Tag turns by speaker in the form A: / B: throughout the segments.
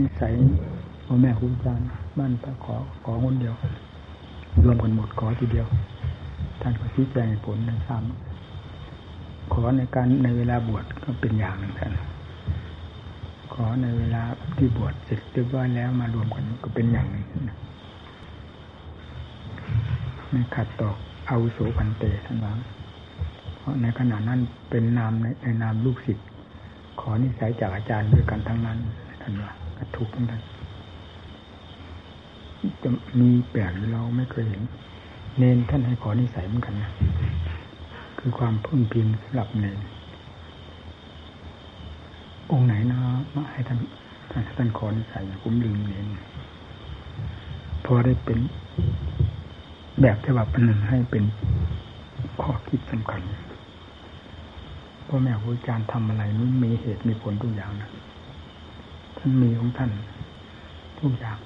A: นิสัยพ่อแม่ครูอาจารย์บ้านพระขอขอคนเดียว รวมกันหมดขอทีเดียว ท่านก็ชี้แจงผลในซ้ำขอในการในเวลาบวชก็เป็นอย่างหนึ่งท่านขอในเวลาที่บวชเสร็จเรียบร้อยแล้วมารวมกันก็เป็นอย่างหนึ่งไม่ขัดต่ออาวุโสพันเตท่านว่าเพราะในขณะนั้นเป็นนามในในนามลูกศิษย์ขอนิสัยจากอาจารย์ด้วยกันทั้งนั้นท่านว่า ก็ถูกทั้งนั้นจะมีแปลกเราไม่เคยเห็น เนนท่านให้ขอนิสัยเหมือนกันนะคือความพึ่งพิงสำหรับเนนองค์ไหนนะมาให้ท่านท่านขอนิสัยผมลืมเนนพอได้เป็นแบบฉบับหนึ่งให้เป็นข้อคิดสำคัญพ่อแม่ครูอาจารย์ทำอะไรนี้มีเหตุมีผลทุกอย่างนะ มีของท่านทุกอย่าง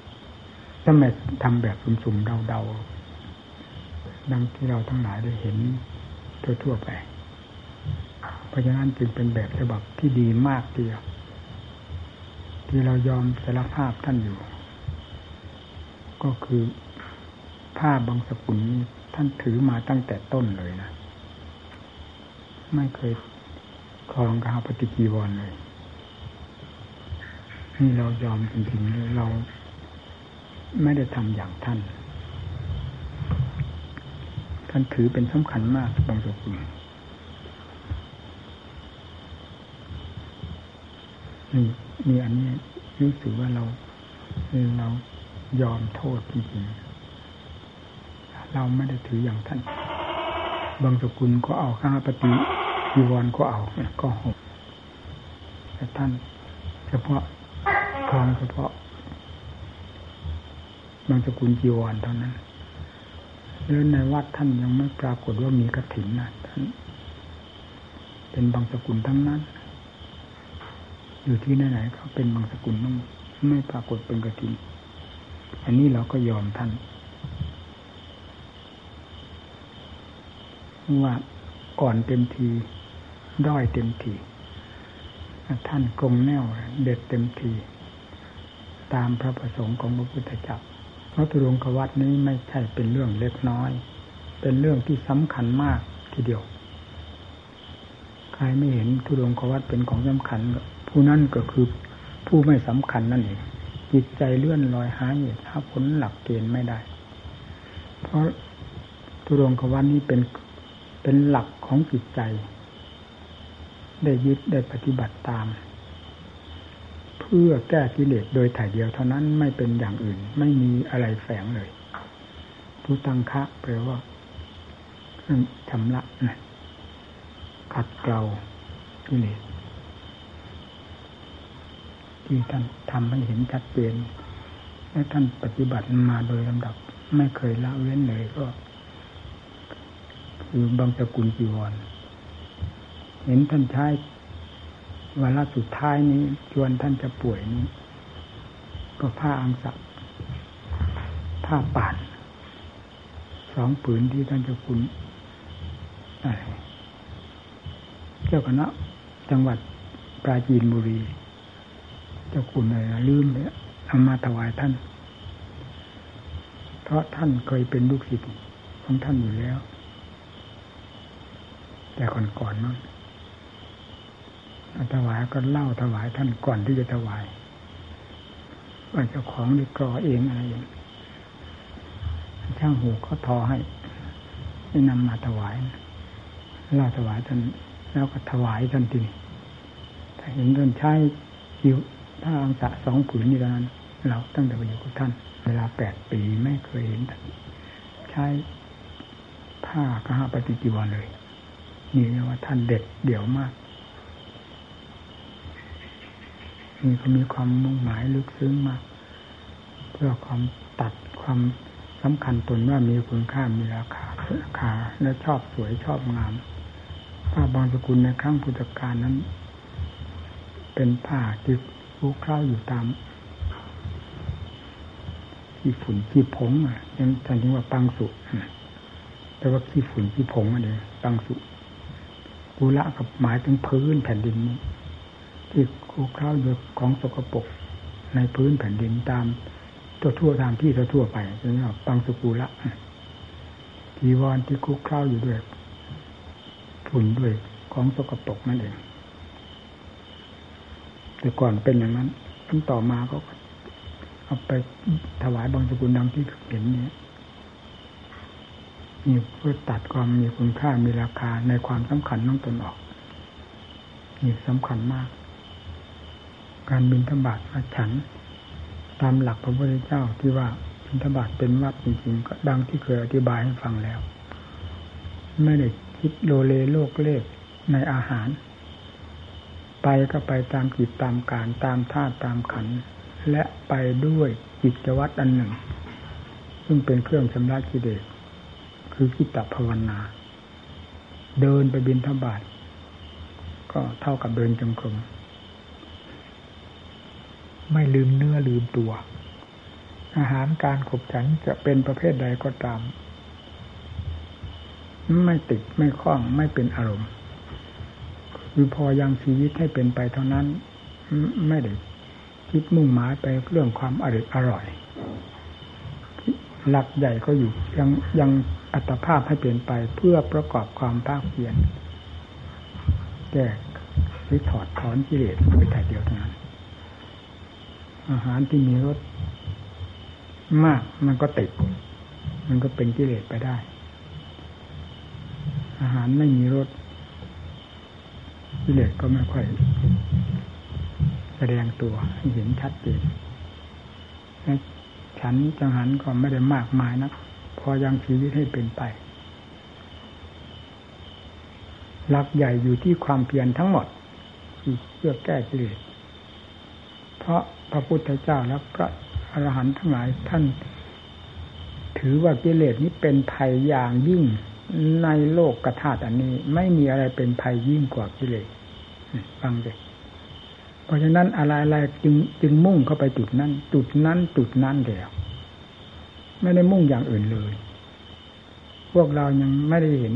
A: ถ้าแม่ทำแบบสุ่มๆเดาๆดังที่เราทั้งหลายได้เห็นทั่วๆไป เพราะฉะนั้นจึงเป็นแบบฉบับที่ดีมากทีเดียว ที่เรายอมสารภาพท่านอยู่ ก็คือผ้าบางสกุลนี้ท่านถือมาตั้งแต่ต้นเลยนะ ไม่เคยคลองกาปฏิกีวรเลย นี่เรายอมจริงๆเราไม่ได้ทำอย่างท่าน ท่านถือเป็นสำคัญมากบางสกุลนี่มีอันนี้รู้สึกว่าเราเรายอมโทษจริงๆเราไม่ได้ถืออย่างท่าน บางสกุลก็เอาข้าปฏิจีวรก็เอาก็หกแต่ท่านเฉพาะ คลองเฉพาะบางสกุลจีวรเท่านั้นแล้วในวัดท่านยังไม่ปรากฏว่ามีกระถินนะท่านเป็นบางสกุลทั้งนั้น อยู่ที่ไหนๆก็เป็นบางสกุลต้องไม่ปรากฏเป็นกระถิน อันนี้เราก็ยอมท่านว่าก่อนเต็มที ด้อยเต็มที ท่านกลมแนวเด็ดเต็มที ตามพระประสงค์ของพระพุทธเจ้าพระตุรงกวัดนี้ไม่ใช่เป็นเรื่องเล็กน้อย เป็นเรื่องที่สำคัญมากทีเดียว ใครไม่เห็นทุรงกวัดเป็นของสำคัญ ผู้นั้นก็คือผู้ไม่สำคัญนั่นเองจิตใจเลื่อนลอยหาเหตุหาผลหลักเกณฑ์ไม่ได้ เพราะตุรงควันนี้เป็นเป็นหลักของจิตใจ ได้ยึดได้ปฏิบัติตาม เพื่อแก้กิเลสโดยถ่ายเดียวเท่านั้นไม่เป็นอย่างอื่น ไม่มีอะไรแฝงเลยทุตังคะแปลว่าชำระนะขัดเกลากิเลสที่ท่านทำให้เห็นชัดเจนและท่านปฏิบัติมาโดยลำดับ ไม่เคยละเว้นเลยก็ คือบางสกุลจีวร เห็นท่านใช้ เวลาสุดท้ายนี้ชวนท่านจะป่วยนี้ ก็ผ้าอังสักผ้าป่านสองผืนที่ท่านจะคุณเจ้าคณะจังหวัดปราจีนบุรี เจ้าคุณอะไรลืมเนี่ยเอามาถวายท่าน เพราะท่านเคยเป็นลูกศิษย์ของท่านอยู่แล้ว แต่ก่อนๆมั้ง ถวายก็เล่าถวายท่านก่อนที่จะถวายว่าเจ้าของได้กรอเองอะไรอย่างช่างหูเขาทอให้ให้นำมาถวายเล่าถวายท่านแล้วก็ถวายท่านทีนี้ถ้าเห็นท่านใช้คิวถ้าอังสะสองผืนนี่แล้วนั้นเราตั้งแต่ไปอยู่กับท่าน เวลาแปดปีไม่เคยเห็นใช้ผ้ากระหาปฏิจิวรเลย นี่เรียกว่าท่านเด็ดเดี่ยวมาก นี่ก็มีความมุ่งหมายลึกซึ้งมาก เพื่อความตัดความสำคัญตนว่ามีคุณค่ามีราคาราคาและชอบสวยชอบงามผ้าบางสกุลในครั้งพุทธกาลนั้น เป็นผ้าที่รู้คล้าอยู่ตามขี้ฝุ่นขี้ผงอะยังท่านถึงว่าปังสุแต่ว่าขี้ฝุ่นขี้ผงอันนี้ปังสุกุละกับหมายถึงพื้นแผ่นดินนี้ที่ คูคล้าอยู่ของสกปรกในพื้นแผ่นดินตามตัวทั่วตามที่ตัวทั่วไปนี่ว่าปังสุกูละจีวรที่คุกเข้าอยู่ด้วยฝุ่นด้วยของสกปรกนั่นเอง แต่ก่อนเป็นอย่างนั้นขั้นต่อมาก็เอาไปถวายบางสกุลดังที่เห็นนี้มีเพื่อตัดความมีคุณค่ามีราคาในความสำคัญน้องตนออกนี่สำคัญมาก การบินธบาตมาฉัน ตามหลักพระพุทธเจ้าที่ว่าบินธบาตเป็นวัดจริงๆก็ดังที่เคยอธิบายให้ฟังแล้ว ไม่ได้คิดโลเลโลกเลขในอาหาร ไปก็ไปตามจิตตามการตามธาตุตามขัน และไปด้วยจิตวัตรอันหนึ่ง ซึ่งเป็นเครื่องชำระกิเลสคือกิตตภาวนา เดินไปบินทบาทก็เท่ากับเดินจงกรม ไม่ลืมเนื้อลืมตัว อาหารการขบฉันจะเป็นประเภทใดก็ตาม ไม่ติดไม่คล้องไม่เป็นอารมณ์คือพอยังชีวิตให้เป็นไปเท่านั้น ไม่ได้คิดมุ่งหมายไปเรื่องความอร่อยอร่อย หลักใหญ่ก็อยู่ยังยังอัตภาพให้เปลี่ยนไปเพื่อประกอบความภาคเพียรแก้หรือถอดถอนกิเลสโดยถ่เดียวเท่านั้น อาหารที่มีรสมากมันก็ติด มันก็เป็นกิเลสไปได้ อาหารไม่มีรสกิเลสก็ไม่ค่อย แสดงตัวเห็นชัดเจนฉันจังหันก็ไม่ได้มากมายนะพอยังชีวิตให้เป็นไป หลักใหญ่อยู่ที่ความเพียรทั้งหมดเพื่อแก้กิเลสเพราะ พระพุทธเจ้าและพระอรหันต์ทั้งหลายท่าน ถือว่ากิเลสนี้เป็นภัยอย่างยิ่งในโลกกระถาอันนี้ ไม่มีอะไรเป็นภัยยิ่งกว่ากิเลสฟังเลยเพราะฉะนั้นอะไรอะไรจึงจึงมุ่งเข้าไปจุดนั้น จุดนั้นจุดนั้นเดียวไม่ได้มุ่งอย่างอื่นเลย พวกเรายังไม่ได้เห็น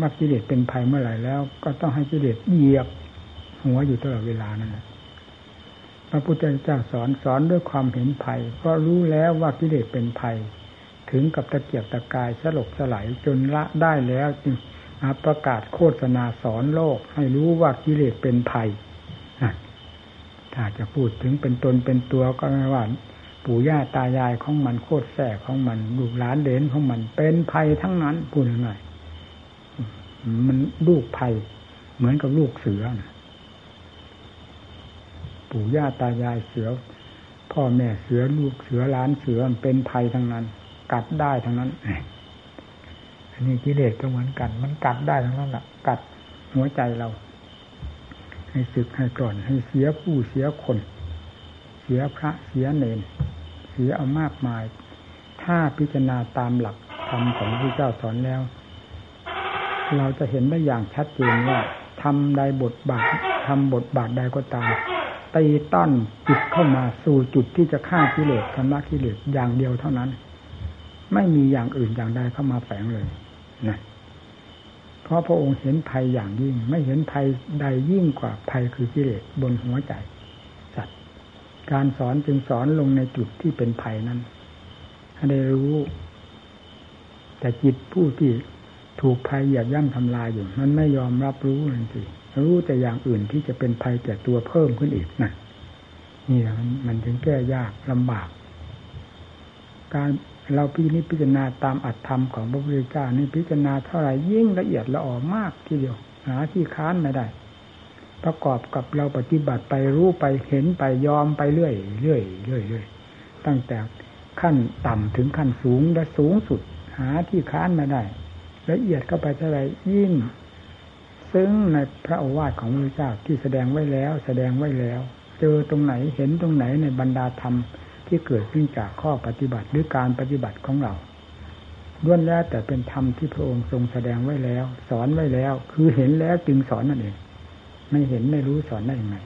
A: ว่ากิเลสเป็นภัยเมื่อไหร่แล้ว ก็ต้องให้กิเลสเหยียบหัวอยู่ตลอดเวลานั่นแหละ พระพุทธเจ้าสอนสอนด้วยความเห็นภัย เพราะรู้แล้วว่ากิเลสเป็นภัย ถึงกับตะเกียบตะกายสลบสลายจนละได้แล้วจึงประกาศโฆษณาสอนโลก ให้รู้ว่ากิเลสเป็นภัยถ้าจะพูดถึงเป็นตนเป็นตัวก็ไม่ว่าปู่ย่าตายายของมันโคตรแส่ของมันลูกหลานเด่นของมัน เป็นภัยทั้งนั้นพูดง่ายมันลูกภัย เหมือนกับลูกเสือ ปู่ย่าตายายเสือ พ่อแม่เสือลูกเสือล้านเสือมันเป็นภัยทั้งนั้น กัดได้ทั้งนั้นอันนี้กิเลสก็เหมือนกัน มันกัดได้ทั้งนั้นแหละกัดหัวใจเรา ให้สึกให้กร่อน ให้เสียผู้เสียคน เสียพระเสียเนนเสียเอามากมาย ถ้าพิจารณาตามหลักธรรมของพระเจ้าสอนแล้ว เราจะเห็นได้อย่างชัดเจนว่าทำใดบทบาททำบทบาทใดก็ตาม ตีต้อนจิตเข้ามาสู่จุดที่จะฆ่ากิเลสชำระกิเลสอย่างเดียวเท่านั้น ไม่มีอย่างอื่นอย่างใดเข้ามาแฝงเลยนะเพราะพระองค์เห็นภัยอย่างยิ่ง ไม่เห็นภัยใดยิ่งกว่าภัยคือกิเลสบนหัวใจ สัตว์ การสอนจึงสอนลงในจุดที่เป็นภัยนั้นให้ได้รู้ แต่จิตผู้ที่ถูกภัยเหยียบย่ำทำลายอยู่ มันไม่ยอมรับรู้นั่นสิ รู้แต่อย่างอื่นที่จะเป็นภัยแก่ตัวเพิ่มขึ้นอีกนะนี่มันมันถึงแก้ยากลำบาก การเราพินิจพิจารณาตามอัตธรรมของพระพุทธเจ้านี่พิจารณาเท่าไหร่ยิ่งละเอียดละออมากทีเดียวหาที่ค้านไม่ได้ ประกอบกับเราปฏิบัติไปรู้ไปเห็นไปยอมไปเรื่อยเรื่อยเรื่อยเรื่อยตั้งแต่ขั้นต่ำถึงขั้นสูงและสูงสุด หาที่ค้านไม่ได้ ละเอียดเข้าไปเท่าไรยิ่ง ซึ่งในพระโอวาทของพระเจ้าที่แสดงไว้แล้ว แสดงไว้แล้ว เจอตรงไหนเห็นตรงไหนในบรรดาธรรมที่เกิดขึ้นจากข้อปฏิบัติหรือการปฏิบัติของเราล้วนแล้วแต่เป็นธรรมที่พระองค์ทรงแสดงไว้แล้ว สอนไว้แล้ว คือเห็นแล้วจึงสอนนั่นเองไม่เห็นไม่รู้สอนได้ยังไง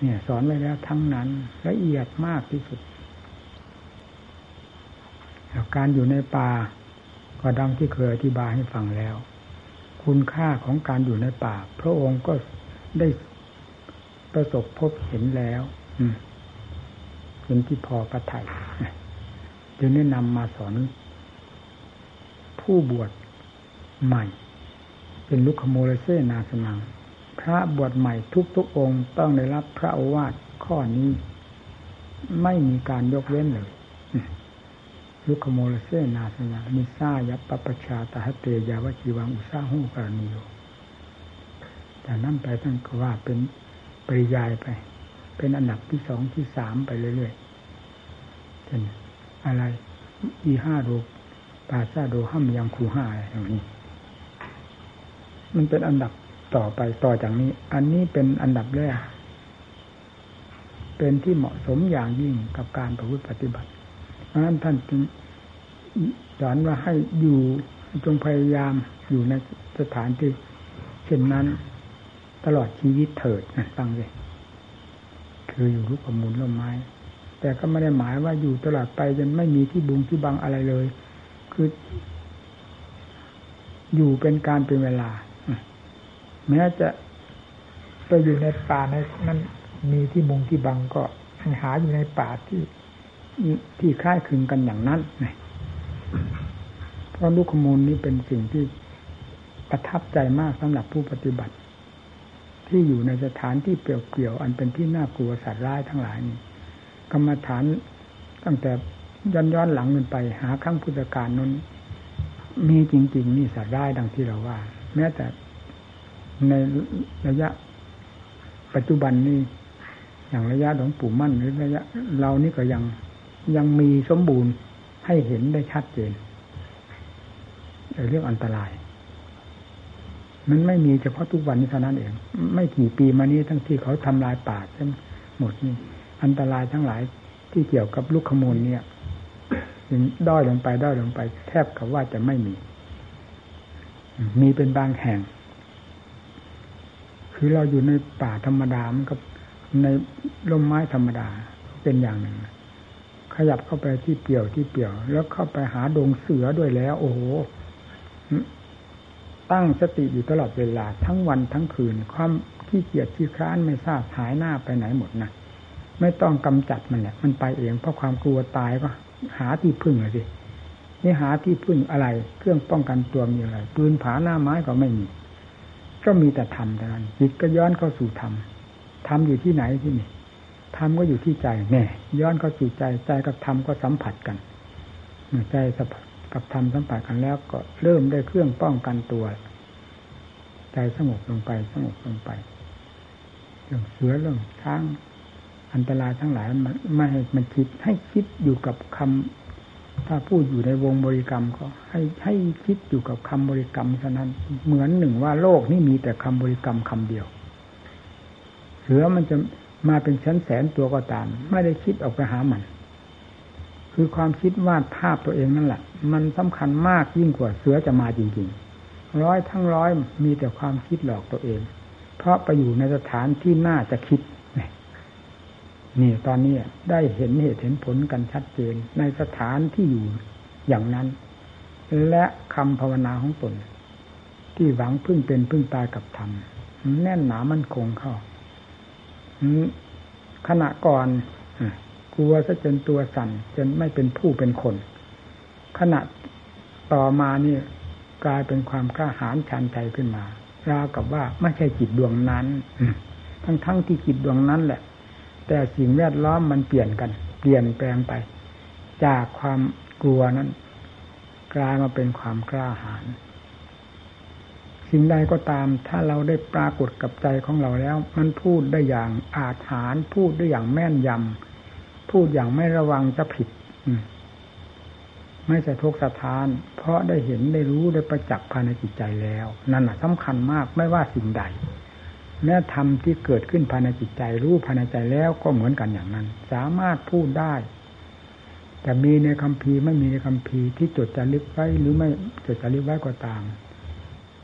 A: เนี่ย สอนไว้แล้วทั้งนั้นละเอียดมากที่สุดการอยู่ในป่าก็ดังที่เคยอธิบายให้ฟังแล้ว คุณค่าของการอยู่ในป่า พระองค์ก็ได้ประสบพบเห็นแล้วเป็นที่พอประทัยจึงแนะนำมาสอน ผู้บวชใหม่ เป็นลุคโมเลเซนาสนัง พระบวชใหม่ทุกทุกองค์ต้องได้รับพระโอวาทข้อนี้ ไม่มีการยกเว้นเลย ลุคโมเลเซนาสนังมิซายัปปปชาตหเตยาวจีวังอุซาหูกรณีโยแต่นั่นไปท่านก็ว่าเป็นปริยายไป เป็นอันดับที่สองที่สามไปเรื่อยๆเช่นอะไร อีห้าโดปาซาโดห้ามยังคูห้าอะไรอย่างนี้ มันเป็นอันดับต่อไปต่อจากนี้ อันนี้เป็นอันดับแรก เป็นที่เหมาะสมอย่างยิ่งกับการประพฤติปฏิบัติ ราะฉะนั้นท่านจึงสอนว่าให้อยู่จงพยายามอยู่ในสถานที่เช่นนั้นตลอดชีวิตเถิดนะฟังเลยคืออยู่รูปมูลร่มไม้ แต่ก็ไม่ได้หมายว่าอยู่ตลอดไปจนไม่มีที่บุงที่บังอะไรเลย คือ อยู่เป็นการเป็นเวลาแม้จะไปอยู่ในป่าในนั้นมีที่มุงที่บังก็หาอยู่ในป่าที่ ที่คล้ายคลึงกันอย่างนั้นเพราะลูกขมูลนี้เป็นสิ่งที่ประทับใจมากสำหรับผู้ปฏิบัติ ที่อยู่ในสถานที่เปลี่ยวๆอันเป็นที่น่ากลัวสัตว์ร้ายทั้งหลายนี้กรรมฐานตั้งแต่ย้อนย้อนหลังกันไป หาครั้งพุทธกาลนั้นมีจริง ๆ นี่สัตว์ร้ายดังที่เราว่า แม้แต่ในระยะปัจจุบันนี้อย่างระยะหลวงปู่มั่นหรือระยะ เรานี่ก็ยัง ยังมีสมบูรณ์ให้เห็นได้ชัดเจนเรื่องอันตราย มันไม่มีเฉพาะทุกวันนี้เท่านั้นเอง ไม่กี่ปีมานี้ทั้งที่เขาทำลายป่าทั้งหมดนี่อันตรายทั้งหลายที่เกี่ยวกับลูกขมูลเนี่ยด้อยลงไปด้อยลงไป แทบกับว่าจะไม่มี มีเป็นบางแห่ง คือเราอยู่ในป่าธรรมดามันก็ในร่มไม้ธรรมดา เป็นอย่างหนึ่ง ขยับเข้าไปที่เปี่ยวที่เปี่ยว แล้วเข้าไปหาดงเสือด้วยแล้ว โอ้โหตั้งสติอยู่ตลอดเวลาทั้งวันทั้งคืน ความขี้เกียจขี้คร้านไม่ทราบหายหน้าไปไหนหมดนะไม่ต้องกำจัดมันแหละมันไปเองเพราะความกลัวตายก็ หาที่พึ่งเลยสินี่หาที่พึ่งอะไร เครื่องป้องกันตัวมีอะไร ปืนผาหน้าไม้ก็ไม่มี ก็มีแต่ธรรมเท่านั้นจิตก็ย้อนเข้าสู่ธรรมธรรมอยู่ที่ไหนที่นี่ ธรรมก็อยู่ที่ใจแน่ย้อนเข้าสู่ใจใจกับธรรมก็สัมผัสกันใจสัมผัสกับธรรมสัมผัสกันแล้วก็เริ่มได้เครื่องป้องกันตัว ใจสงบลงไปสงบลงไปเรื่องเสือเรื่องช้างอันตรายทั้งหลายมันไม่ให้มันคิดให้คิดอยู่กับคำถ้าพูดอยู่ในวงบริกรรมก็ให้ให้คิดอยู่กับคำบริกรรมเท่านั้น เหมือนหนึ่งว่าโลกนี้มีแต่คำบริกรรมคำเดียว เสือมันจะ มาเป็นชั้นแสนตัวก็ตาม ไม่ได้คิดออกไปหามัน คือความคิดวาดภาพตัวเองนั่นแหละ มันสำคัญมากยิ่งกว่าเสือจะมาจริง ๆ ร้อยทั้งร้อยมีแต่ความคิดหลอกตัวเอง เพราะไปอยู่ในสถานที่น่าจะคิดนี่ตอนนี้ได้เห็นเหตุเห็นผลกันชัดเจนในสถานที่อยู่อย่างนั้น และคำภาวนาของตนที่หวังพึ่งเป็นพึ่งตายกับธรรมแน่นหนามั่นคงเข้า ขณะก่อนกลัวซะจนตัวสั่นจนไม่เป็นผู้เป็นคน ขณะต่อมานี่กลายเป็นความกล้าหาญชันใจขึ้นมาราวกับว่าไม่ใช่จิตดวงนั้นทั้งๆทที่จิตดวงนั้นแหละ แต่สิ่งแวดล้อมมันเปลี่ยนกัน เปลี่ยนแปลงไป จากความกลัวนั้น กลายมาเป็นความกล้าหาญ สิ่งใดก็ตาม ถ้าเราได้ปรากฏกับใจของเราแล้ว มันพูดได้อย่างอาจหารพูดได้อย่างแม่นยำพูดอย่างไม่ระวังจะผิดไม่สะทกสะทาน เพราะได้เห็นได้รู้ได้ประจักษ์ภายในจิตใจแล้ว นั่นแหะสำคัญมากไม่ว่าสิ่งใดแม้ธรรมที่เกิดขึ้นภายในจิตใจ รู้ภายในใจแล้วก็เหมือนกันอย่างนั้น สามารถพูดได้ แต่มีในคำพีไม่มีในคำพีที่จดจารึกไว้หรือไม่จดจารึกไว้ก็ตาม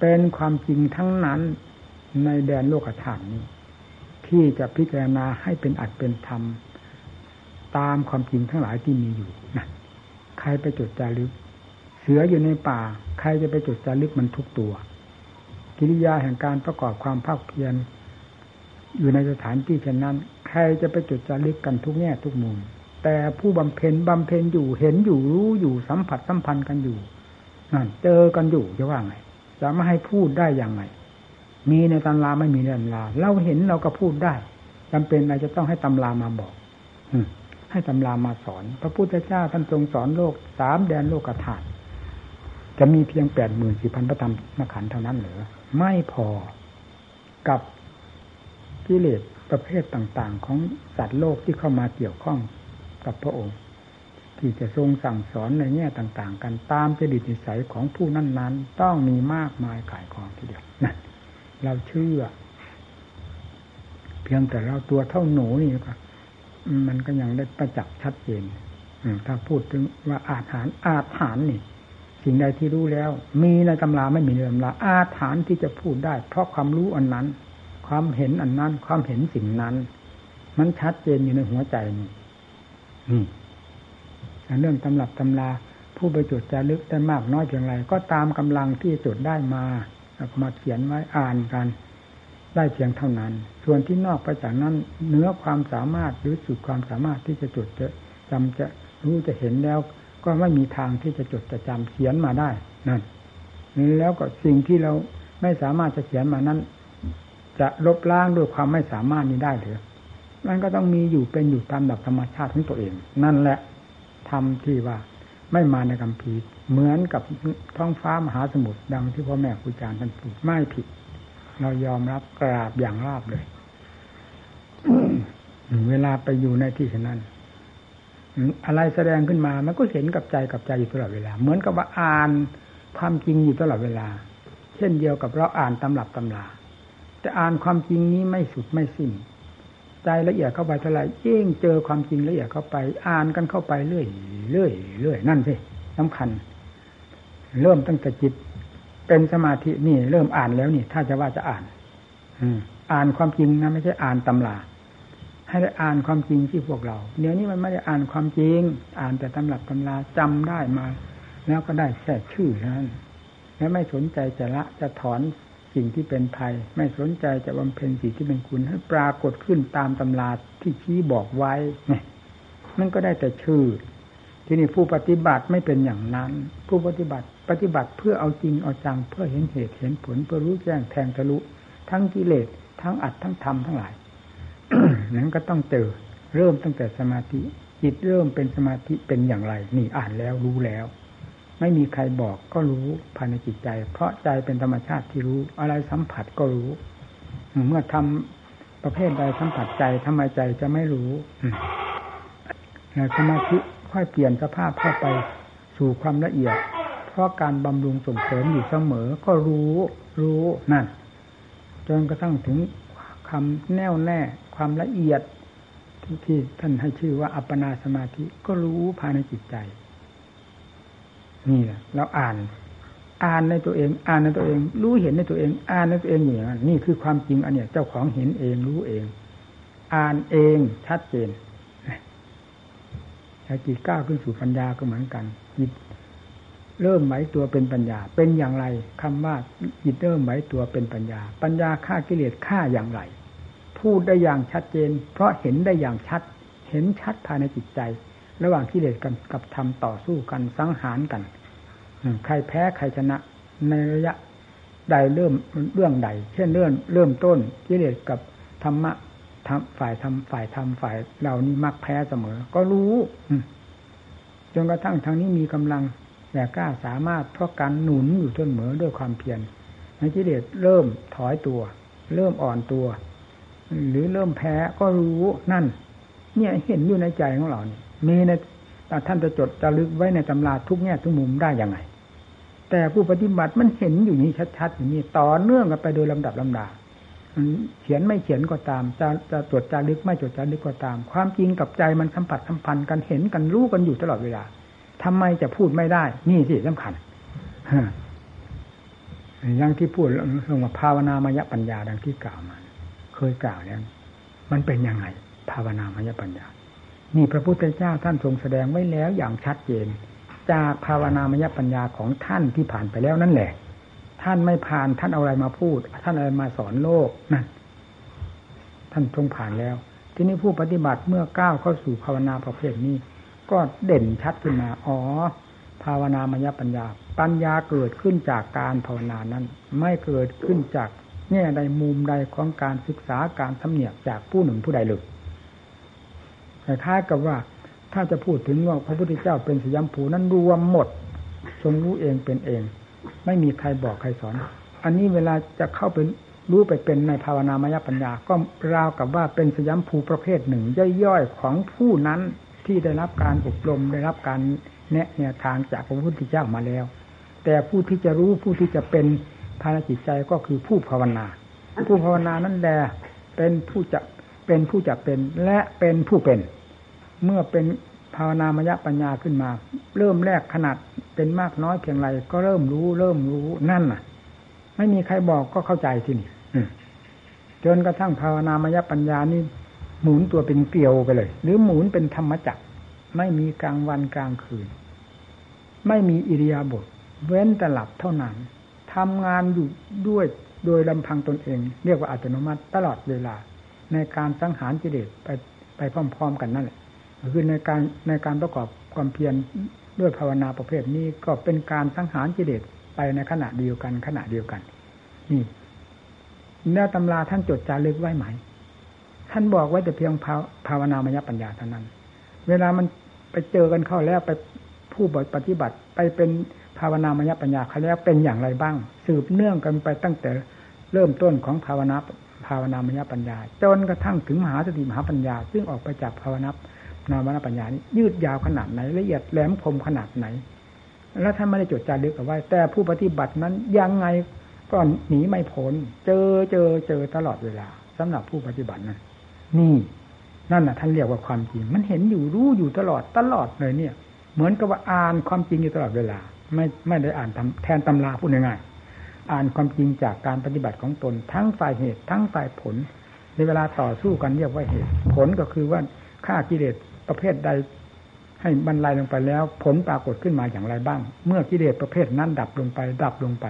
A: เป็นความจริงทั้งนั้นในแดนโลกธาตุนี้ ที่จะพิจารณาให้เป็นอัดเป็นธรรม ตามความจริงทั้งหลายที่มีอยู่นะใครไปจดจารึก เสืออยู่ในป่า ใครจะไปจดจารึกมันทุกตัว กิริยาแห่งการประกอบความภาคเพียรอยู่ในสถานที่เช่นนั้น ใครจะไปจดจารึกกันทุกแง่ทุกมุมแต่ผู้บำเพ็ญบำเพ็ญอยู่เห็นอยู่รู้อยู่สัมผัสสัมพันธ์กันอยู่นั่นเจอกันอยู่จะว่าไง จะไม่ให้พูดได้อย่างไงมีในตำราไม่มีในตำราเราเห็นเราก็พูดได้จำเป็นอะไรจะต้องให้ตำรามาบอกให้ตำรามาสอน พระพุทธเจ้าท่านทรงสอนโลกสามแดนโลกธาตุจะมีเพียงแปดหมื่นสี่พันพระธรรมมขันเท่านั้นเหรือไม่พอกับกิเลสประเภทต่าง ๆ ของสัตว์โลกที่เข้ามาเกี่ยวข้องกับพระองค์ ที่จะทรงสั่งสอนในแง่ต่าง ๆ กันตามจดิตนิสัยของผู้นั้นๆ ต้องมีมากมายกายกองทีเดียวนั่นเราเชื่อ เพียงแต่เราตัวเท่าหนูนี่ก็มันก็ยังได้ประจักษ์ชัดเจนถ้าพูดถึงว่าอาถานอาถานนี่ สิ่งใดที่รู้แล้ว มีในตำราไม่มีในตำราอาถานที่จะพูดได้ เพราะความรู้อันนั้น ความเห็นอันนั้น ความเห็นสิ่งนั้น มันชัดเจนอยู่ในหัวใจนี่นี่ เรื่องตำรับตำราผู้ไปจดจารึกได้มากน้อยเพียงไรก็ตามกำลังที่จดได้มามาเขียนไว้อ่านกัน ได้เพียงเท่านั้น ส่วนที่นอกไปจากนั้นเนื้อความสามารถหรือสุดความสามารถที่จะจดจะจำจะรู้จะเห็นแล้ว ก็ไม่มีทางที่จะจดจะจำเขียนมาได้นั่นแล้วก็สิ่งที่เราไม่สามารถจะเขียนมานั้น จะลบล้างด้วยความไม่สามารถนี้ได้หรือมันก็ต้องมีอยู่เป็นอยู่ตามหลักธรรมชาติของตัวเอง นั่นแหละ ทำที่ว่า ไม่มาในคำพีเหมือนกับท้องฟ้ามหาสมุทรดังที่พ่อแม่ครูอาจารย์ท่านพูดไม่ผิด เรายอมรับกราบอย่างราบเลย เวลาไปอยู่ในที่ฉะนั้นอะไรแสดงขึ้นมา มันก็เห็นกับใจกับใจอยู่ตลอดเวลา เหมือนกับว่าอ่านความจริงอยู่ตลอดเวลา เช่นเดียวกับเราอ่านตำรับตำราแต่อ่านความจริงนี้ไม่สุดไม่สิ้น ใจละเอียดเข้าไปเท่าไหร่ยิ่งเจอความจริงละเอียดเข้าไป อ่านกันเข้าไปเรื่อยเรื่อยเรื่อยนั่นสิสำคัญ เริ่มตั้งแต่จิต เป็นสมาธินี่ เริ่มอ่านแล้วนี่ ถ้าจะว่าจะอ่าน อืม อ่านความจริงนะไม่ใช่อ่านตำราให้ได้อ่านความจริงที่พวกเราเดี๋ยวนี้มันไม่ได้อ่านความจริง อ่านแต่ตำรับตำราจำได้มา แล้วก็ได้แค่ชื่อนั้นแล้วไม่สนใจจะละจะถอน สิ่งที่เป็นภัย ไม่สนใจจะบำเพ็ญสิ่งที่เป็นคุณให้ปรากฏขึ้นตามตำราที่ชี้บอกไว้เนี่ยมันก็ได้แต่ชื่อ ที่นี่ผู้ปฏิบัติไม่เป็นอย่างนั้น ผู้ปฏิบัติปฏิบัติเพื่อเอาจริงเอาจังเพื่อเห็นเหตุเห็นผลเพื่อรู้แจ้งแทงทะลุ ทั้งกิเลสทั้งอัดทั้งธรรมทั้งหลายนั้นก็ต้องเจอเริ่มตั้งแต่สมาธิจิตเริ่มเป็นสมาธิเป็นอย่างไร นี่อ่านแล้วรู้แล้ว ไม่มีใครบอกก็รู้ภายในจิตใจ เพราะใจเป็นธรรมชาติที่รู้อะไรสัมผัสก็รู้ เมื่อทำประเภทใดสัมผัสใจทำไมใจจะไม่รู้สมาธิค่อยเปลี่ยนสภาพเข้าไปสู่ความละเอียด เพราะการบำรุงส่งเสริมอยู่เสมอ ก็รู้ รู้นั่นจนกระทั่งถึงคำแน่วแน่ ความละเอียดที่ท่านให้ชื่อว่าอัปปนาสมาธิก็รู้ภายในจิตใจ นี่แหละเราอ่าน อ่านในตัวเอง อ่านในตัวเอง รู้เห็นในตัวเอง อ่านในตัวเองอย่างนั้นนี่คือความจริงอันเนี้ยเจ้าของเห็นเองรู้เอง อ่านเองชัดเจนแล้วจิตก้าวขึ้นสู่ปัญญาก็เหมือนกันจิตเริ่มไหวตัวเป็นปัญญา เป็นอย่างไรคำว่าจิตเริ่มไหวตัวเป็นปัญญา ปัญญาฆ่ากิเลสฆ่าอย่างไร พูดได้อย่างชัดเจน เพราะเห็นได้อย่างชัด เห็นชัดภายในจิตใจ ระหว่างกิเลสกันกับธรรมต่อสู้กันสังหารกันใครแพ้ใครชนะในระยะใดเริ่มเรื่องใด เช่นเรื่องเริ่มต้นกิเลสกับธรรมะฝ่ายธรรมฝ่ายธรรมฝ่ายเรานี่มักแพ้เสมอ ก็รู้จนกระทั่งทางนี้มีกำลังแต่กล้าสามารถเพราะการหนุนอยู่เสมอด้วยความเพียรในกิเลสเริ่มถอยตัว เริ่มอ่อนตัว หรือเริ่มแพ้ก็รู้นั่น เนี่ยเห็นอยู่ในใจของเราเนี่ย มีในท่านจะจดจะลึกไว้ในตำราทุกแง่ทุกมุมได้ยังไง แต่ผู้ปฏิบัติมันเห็นอยู่นี้ชัดๆอย่างนี้ต่อเนื่องกันไปโดยลำดับลำดาเขียนไม่เขียนก็ตาม จะจะตรวจจารึกไม่ตรวจจารึกก็ตาม ความจริงกับใจมันสัมผัสสัมพันธ์กันเห็นกันรู้กันอยู่ตลอดเวลาทำไมจะพูดไม่ได้ นี่สิสำคัญอย่างที่พูดเรื่องว่าภาวนามยปัญญาดังที่กล่าวมา เคยกล่าวแล้วมันเป็นยังไง ภาวนามยปัญญา นี่พระพุทธเจ้าท่านทรงแสดงไว้แล้วอย่างชัดเจน จากภาวนามยปัญญาของท่านที่ผ่านไปแล้วนั่นแหละ ท่านไม่ผ่านท่านเอาอะไรมาพูด ท่านอะไรมาสอนโลกนั่นท่านทรงผ่านแล้ว ทีนี้ผู้ปฏิบัติเมื่อก้าวเข้าสู่ภาวนาประเภทนี้ ก็เด่นชัดขึ้นมาอ๋อภาวนามยปัญญา ปัญญาเกิดขึ้นจากการภาวนานั้น ไม่เกิดขึ้นจากแง่ใดมุมใดของการศึกษาการทำเนียบจากผู้หนึ่งผู้ใดเลย คล้ายกับว่า ถ้าจะพูดถึงว่าพระพุทธเจ้าเป็นสยามผูนั้นรวมหมด ทรงรู้เองเป็นเอง ไม่มีใครบอกใครสอน อันนี้เวลาจะเข้าไปรู้ไปเป็นในภาวนามายปัญญา ก็ราวกับว่าเป็นสยามภูประเภทหนึ่ง ย่อยๆของผู้นั้นที่ได้รับการอบรมได้รับการแนะแนวทางจากพระพุทธเจ้ามาแล้ว แต่ผู้ที่จะรู้ผู้ที่จะเป็นภารจิตใจก็คือผู้ภาวนา ผู้ภาวนานั้นแหละเป็นผู้จะ เป็นผู้จะเป็นและเป็นผู้เป็น เมื่อเป็นภาวนามยปัญญาขึ้นมา เริ่มแรกขนาดเป็นมากน้อยเพียงไรก็เริ่มรู้ เริ่มรู้นั่นน่ะ ไม่มีใครบอกก็เข้าใจที่นี่จนกระทั่งภาวนามยปัญญานี่หมุนตัวเป็นเกลียวไปเลย หรือหมุนเป็นธรรมจักรไม่มีกลางวันกลางคืน ไม่มีอิริยาบถเว้นแต่หลับเท่านั้นทำงานอยู่ด้วยโดยลำพังตนเอง เรียกว่าอัตโนมัติตลอดเวลา ในการสังหารกิเลสไปไปพร้อม ๆ กันนั่นแหละคือในการในการประกอบความเพียรด้วยภาวนาประเภทนี้ก็เป็นการสังหารกิเลสไปในขณะเดียวกันขณะเดียวกัน นี่เนื้อตำราท่านจดจารึกไว้ไหม ท่านบอกไว้แต่เพียงภาวนามยปัญญาเท่านั้น เวลามันไปเจอกันเข้าแล้วไปผู้ปฏิบัติไปเป็นภาวนามยปัญญาเขาแล้วเป็นอย่างไรบ้าง สืบเนื่องกันไปตั้งแต่เริ่มต้นของภาวนา ภาวนามยปัญญา จนกระทั่งถึงมหาสติมหาปัญญา ซึ่งออกไปจากภาวนานามปัญญานี้ ยืดยาวขนาดไหนละเอียดแหลมคมขนาดไหน แล้วท่านไม่ได้จดจารึกเอาไว้ แต่ผู้ปฏิบัตินั้นยังไงก็หนีไม่พ้นเจอเจอเจอตลอดเวลาสำหรับผู้ปฏิบัตินั้นนี่นั่นน่ะท่านเรียกว่าความจริง มันเห็นอยู่รู้อยู่ตลอดตลอดเลยเนี่ย เหมือนกับว่าอ่านความจริงอยู่ตลอดเวลา ไม่ไม่ได้อ่านแทนตำราพูดง่ายๆ อ่านความจริงจากการปฏิบัติของตน ทั้งฝ่ายเหตุ ทั้งฝ่ายผล ในเวลาต่อสู้กันเรียกว่าเหตุ ผลก็คือว่าฆ่ากิเลสประเภทใด ให้บรรลัยลงไปแล้ว ผลปรากฏขึ้นมาอย่างไรบ้าง เมื่อกิเลสประเภทนั้นดับลงไป ดับลงไป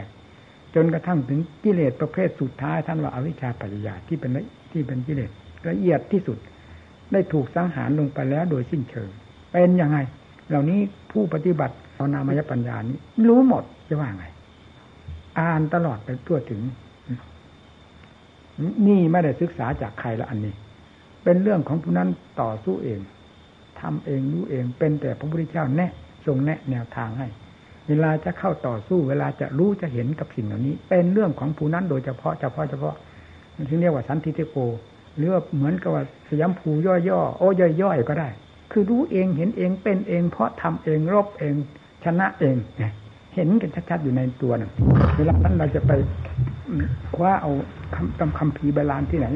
A: จนกระทั่งถึงกิเลสประเภทสุดท้ายท่านว่าอาวิชชาปัญญาที่เป็นที่เป็นกิเลสละเอียดที่สุด ได้ถูกสังหารลงไปแล้วโดยสิ้นเชิง เป็นยังไง เหล่านี้ผู้ปฏิบัติภาวนามยปัญญานี้ รู้หมดจะว่าไง อ่านตลอดไปทั่วถึง นี่ไม่ได้ศึกษาจากใครละอันนี้ เป็นเรื่องของผู้นั้นต่อสู้เองทำเองรู้เอง เป็นแต่พระพุทธเจ้าแนะทรงแนะแนวทางให้ เวลาจะเข้าต่อสู้ เวลาจะรู้จะเห็นกับสิ่งเหล่านี้ เป็นเรื่องของผู้นั้นโดยเฉพาะเฉพาะเฉพาะที่เรียกว่าสันติเตโก หรือว่าเหมือนกับว่าสยามภูย่อๆโอ้ย่อยๆก็ได้ คือรู้เองเห็นเองเป็นเอง เพราะทำเองรบเองชนะเองเเห็นกันชัดๆอยู่ในตัวนั่นเวลานั้นเราจะไปคว้าเอาคำคำคำพีบาลานที่ไหน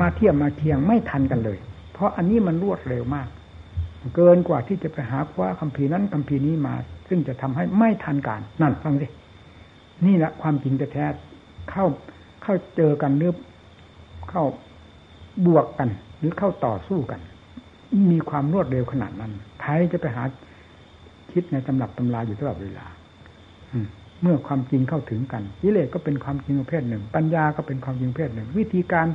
A: มาเทียบมาเคียงไม่ทันกันเลย เพราะอันนี้มันรวดเร็วมาก เกินกว่าที่จะไปหาคว้าคำพีนั้นคำพีนี้มา ซึ่งจะทำให้ไม่ทันการนั่นฟังสินี่แหละความจริงแท้เข้าเข้าเจอกันหรือเข้าบวกกัน หรือเข้าต่อสู้กัน มีความรวดเร็วขนาดนั้นใครจะไปหา คิดในตำรับตำราอยู่ตลอดเวลาเมื่อความจริงเข้าถึงกันกิเลสก็เป็นความจริงประเภทหนึ่ง ปัญญาก็เป็นความจริงประเภทหนึ่ง วิธีการ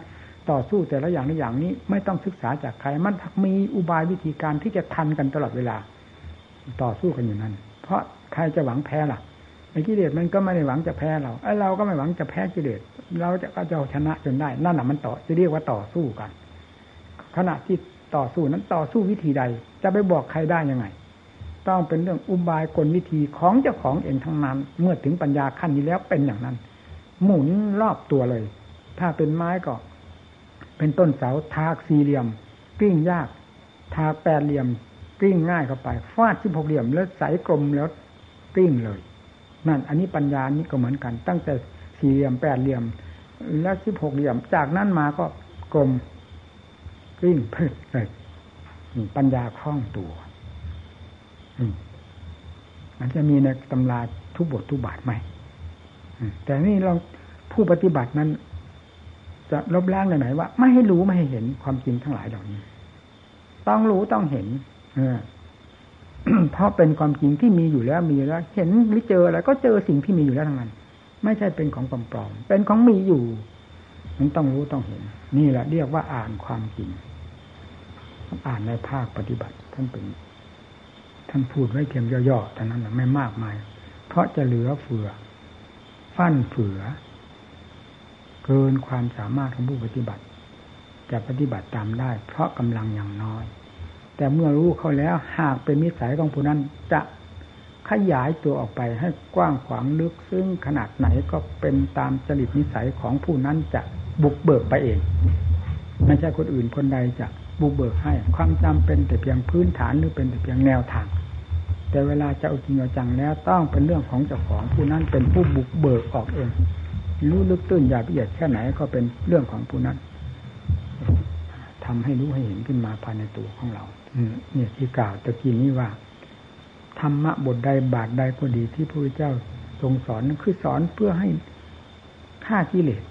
A: ต่อสู้แต่ละอย่างในอย่างนี้ ไม่ต้องศึกษาจากใคร มันมีอุบายวิธีการที่จะทันกันตลอดเวลา ต่อสู้กันอยู่นั้น เพราะใครจะหวังแพ้ล่ะไอ้กิเลสมันก็ไม่ได้หวังจะแพ้เราไอ้เราก็ไม่หวังจะแพ้กิเลสเราจะก็จะชนะจนได้ นั่นแหะมันต่อจะเรียกว่าต่อสู้กัน ขณะที่ต่อสู้นั้นต่อสู้วิธีใด จะไปบอกใครได้ยังไง ต้องเป็นเรื่องอุบายกลวิธีของเจ้าของเองทั้งนั้น เมื่อถึงปัญญาขั้นนี้แล้วเป็นอย่างนั้น หมุนรอบตัวเลย ถ้าเป็นไม้ก็ เป็นต้นเสาทากสี่เหลี่ยมกลิ้งยาก ทากแปดเหลี่ยมกลิ้งง่ายเข้าไปฟาดสิบหกเหลี่ยมแล้วใสกลมแล้วกลิ้งเลย นั่น อันนี้ปัญญานี้ก็เหมือนกัน ตั้งแต่สี่เหลี่ยมแปดเหลี่ยม แล้วสิบหกเหลี่ยม จากนั้นมาก็กลมกลิ้งพึ่งเลยปัญญาคล่องตัว มันจะมีในตำราทุกบททุกบาทไหมแต่นี่เราผู้ปฏิบัตินั้น จะลบล้างไหนว่า ไม่ให้รู้ไม่ให้เห็นความจริงทั้งหลายเหล่านี้ ต้องรู้ต้องเห็นเพราะเป็นความจริงที่มีอยู่แล้วมีแล้ว เห็นหรือเจออะไรก็เจอสิ่งที่มีอยู่แล้วทั้งนั้น ไม่ใช่เป็นของปลอมๆเป็นของมีอยู่ มันต้องรู้ต้องเห็น นี่แหละเรียกว่าอ่านความจริง อ่านในภาคปฏิบัติท่านเป็น ท่านพูดไว้เพียงย่อๆแต่นั้นไม่มากมาย เพราะจะเหลือเฟือ ฟั่นเฟือ เกินความสามารถของผู้ปฏิบัติ จะปฏิบัติตามได้ เพราะกำลังอย่างน้อย แต่เมื่อรู้เขาแล้วหากเป็นนิสัยของผู้นั้นจะขยายตัวออกไปให้กว้างขวางลึกซึ่งขนาดไหนก็เป็นตามจริตนิสัยของผู้นั้นจะบุกเบิกไปเองไม่ใช่คนอื่นคนใดจะบุกเบิกให้ ความจำเป็นแต่เพียงพื้นฐานหรือเป็นแต่เพียงแนวทาง แต่เวลาจะเอาจริงเอาจังแล้วต้องเป็นเรื่องของเจ้าของผู้นั้นเป็นผู้บุกเบิกออกเองรู้ลึกตื้นหยาบละเอียดแค่ไหนก็เป็นเรื่องของผู้นั้นทำให้รู้ให้เห็นขึ้นมาภายในตัวของเราเนี่ยที่กล่าวตะกี้นี้ว่าธรรมะบทใดบาทใดก็ดีที่พระพุทธเจ้าทรงสอนคือสอนเพื่อให้ฆ่ากิเลส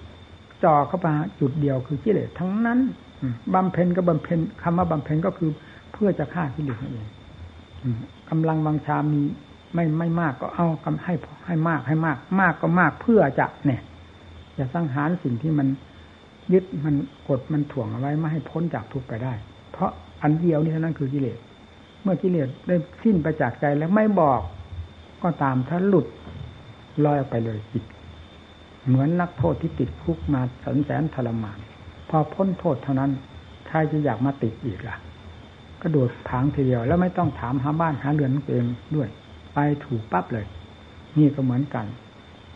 A: จ่อเข้าไปจุดเดียวคือกิเลสทั้งนั้นบำเพ็ญก็บำเพ็ญคำว่าบำเพ็ญก็คือเพื่อจะฆ่ากิเลสนั่นเอง กำลังบางชามีไม่ไม่มากก็เอากำให้ให้มากให้มาก มากก็มากเพื่อจะเนี่ยจะสังหารสิ่งที่มันยึดมันกดมันถ่วงเอาไว้ไม่ให้พ้นจากทุกข์ไปได้ เพราะอันเดียวนี่เท่านั้นคือกิเลสเมื่อกิเลสได้สิ้นไปจากใจแล้วไม่บอกก็ตามถ้าหลุดลอยออกไปเลยจิตเหมือนนักโทษที่ติดคุกมาสนแสนทรมาน พอพ้นโทษเท่านั้นใครจะอยากมาติดอีกล่ะ กระโดดผางทีเดียว แล้วไม่ต้องถามหาบ้านหาเรือนตัวเองด้วย ไปถูกปั๊บเลย นี่ก็เหมือนกัน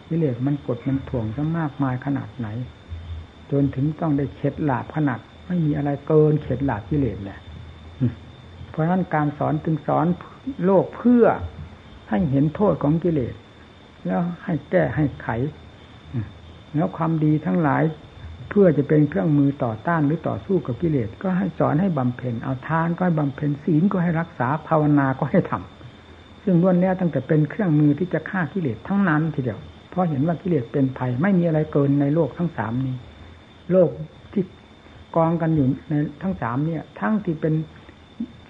A: กิเลสมันกดมันถ่วงจะมากมายขนาดไหน จนถึงต้องได้เข็ดหลาบขนาด ไม่มีอะไรเกินเข็ดหลาบกิเลสแหละเพราะฉะนั้นการสอนจึงสอนโลกเพื่อให้เห็นโทษของกิเลส แล้วให้แก้ให้ไข แล้วความดีทั้งหลาย เพื่อจะเป็นเครื่องมือต่อต้านหรือต่อสู้กับกิเลสก็ให้สอนให้บำเพ็ญเอาทานก็ให้บำเพ็ญศีลก็ให้รักษาภาวนาก็ให้ทำซึ่งล้วนแล้วตั้งแต่เป็นเครื่องมือที่จะฆ่ากิเลสทั้งนั้นทีเดียวเพราะเห็นว่ากิเลสเป็นภัยไม่มีอะไรเกินในโลกทั้งสามนี้ โลกที่กองกันอยู่ในทั้งสามเนี่ย ทั้งที่เป็น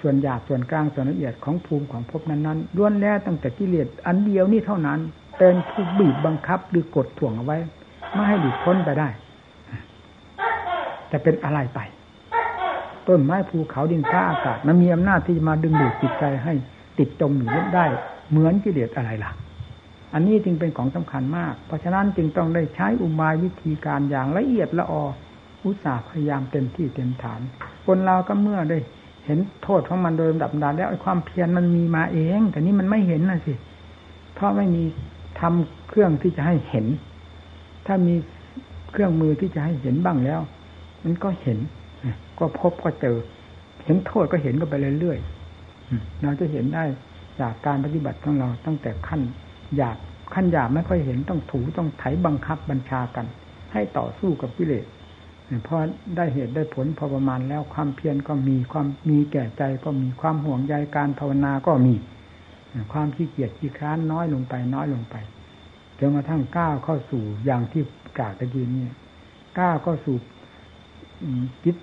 A: ส่วนหยาบส่วนกลางส่วนละเอียดของภูมิของภพนั้นๆล้วนแล้วตั้งแต่กิเลสอันเดียวนี่เท่านั้น เป็นผู้บีบบังคับหรือกดถ่วงเอาไว้ ไม่ให้หลุดพ้นไปได้ จะเป็นอะไรไป ต้นไม้ภูเขาดินฟ้าอากาศมันมีอำนาจที่มาดึงดูดจิตใจให้ติดจมอยู่ได้ เหมือนกิเลสอะไรล่ะ อันนี้จึงเป็นของสำคัญมาก เพราะฉะนั้นจึงต้องได้ใช้อุบายวิธีการอย่างละเอียดละอออุตสาห์พยายามเต็มที่เต็มฐาน คนเราก็เมื่อได้เห็นโทษของมันโดยลำดับดานแล้วความเพียรมันมีมาเอง แต่นี้มันไม่เห็นนะสิ เพราะไม่มีทำเครื่องที่จะให้เห็น ถ้ามีเครื่องมือที่จะให้เห็นบ้างแล้ว มันก็เห็น ก็พบก็เจอ เห็นโทษก็เห็นก็ไปเรื่อยๆเราจะเห็นได้จากการปฏิบัติของเราตั้งแต่ขั้นหยาบขั้นหยาบไม่ค่อยเห็นต้องถูต้องไถบังคับบัญชากัน ให้ต่อสู้กับกิเลสพอได้เหตุได้ผลพอประมาณแล้วความเพียรก็มีความมีแก่ใจก็มีความห่วงใยการภาวนาก็มีความขี้เกียจขี้ค้านน้อยลงไปน้อยลงไปจนกระทั่งก้าวเข้าสู่อย่างที่กล่าวตะกี้นี้ก้าวเข้าสู่ จิต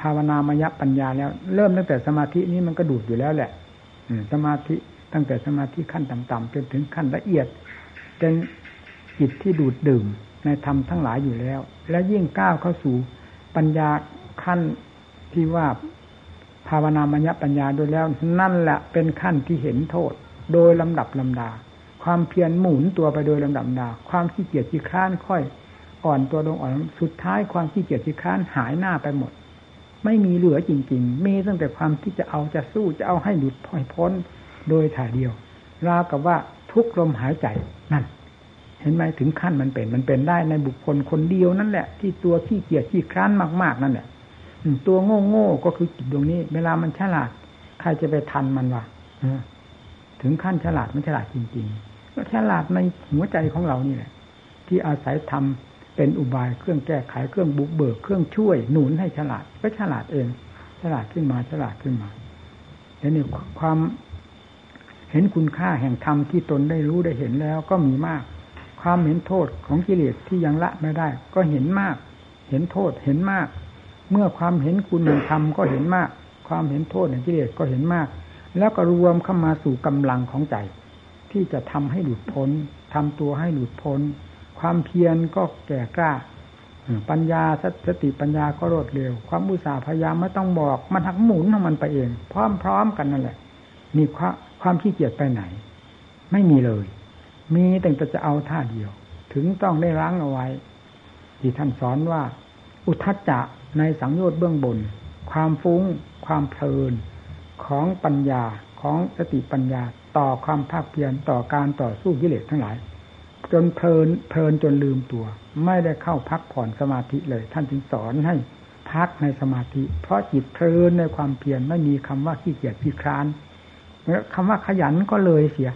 A: ภาวนามยปัญญาแล้ว เริ่มตั้งแต่สมาธินี้มันก็ดูดอยู่แล้วแหละสมาธิตั้งแต่สมาธิขั้นต่ำๆจนถึงขั้นละเอียดเป็นจิตที่ดูดดื่มในธรรมทั้งหลายอยู่แล้ว และยิ่งก้าวเข้าสู่ปัญญาขั้นที่ว่าภาวนามัญญปัญญาโดยแล้ว นั่นแหละเป็นขั้นที่เห็นโทษ โดยลำดับลำดา ความเพียรหมุนตัวไปโดยลำดับลำดา ความขี้เกียจขี้ค้านค่อย อ่อนตัวลงอ่อนสุดท้ายความขี้เกียจขี้ค้านหายหน้าไปหมด ไม่มีเหลือจริง ๆ มีตั้งแต่ความที่จะเอาจะสู้จะเอาให้หลุดพ้นโดยถ่ายเดียวราวกับว่าทุกลมหายใจนั่น เห็นไหมถึงขั้นมันเป็น มันเป็นได้ในบุคคลคนเดียวนั่นแหละ ที่ตัวขี้เกียจขี้คร้านมากๆนั่นแหละตัวโง่โง่ก็คือจิตดวงนี้ เวลามันฉลาด ใครจะไปทันมันวะถึงขั้นฉลาดมันฉลาดจริงๆก็ฉลาดในหัวใจของเรานี่แหละที่อาศัยทำ เป็นอุบายเครื่องแก้ไขเครื่องบุกเบิกเครื่องช่วยหนุนให้ฉลาด ก็ฉลาดเอง ฉลาดขึ้นมาฉลาดขึ้นมาแล้วนี่ความเห็นคุณค่าแห่งธรรมที่ตนได้รู้ได้เห็นแล้วก็มีมาก ความเห็นโทษของกิเลสที่ยังละไม่ได้ ก็เห็นมาก เห็นโทษเห็นมาก เมื่อความเห็นคุณแห่งธรรมก็เห็นมาก ความเห็นโทษแห่งกิเลสก็เห็นมาก แล้วก็รวมเข้ามาสู่กำลังของใจ ที่จะทำให้หลุดพ้นทำตัวให้หลุดพ้น ความเพียรก็แก่กล้า ปัญญาสติปัญญาก็รวดเร็ว ความอุตสาห์พยายามไม่ต้องบอก มันหักหมุนของมันไปเอง พร้อมๆกันนั่นแหละมีความความขี้เกียจไปไหน ไม่มีเลย มีแต่จะเอาท่าเดียว ถึงต้องได้ล้างเอาไว้ ที่ท่านสอนว่า อุทจจะในสังโยชน์เบื้องบน ความฟุ้ง ความเพลิน ของปัญญาของสติปัญญาต่อความภาคเพียรต่อการต่อสู้กิเลสทั้งหลาย จนเพลินเพลินจนลืมตัว ไม่ได้เข้าพักผ่อนสมาธิเลย ท่านจึงสอนให้พักในสมาธิ เพราะจิตเพลินในความเพียรไม่มีคำว่าขี้เกียจขี้คร้านคำว่าขยันก็เลยเสีย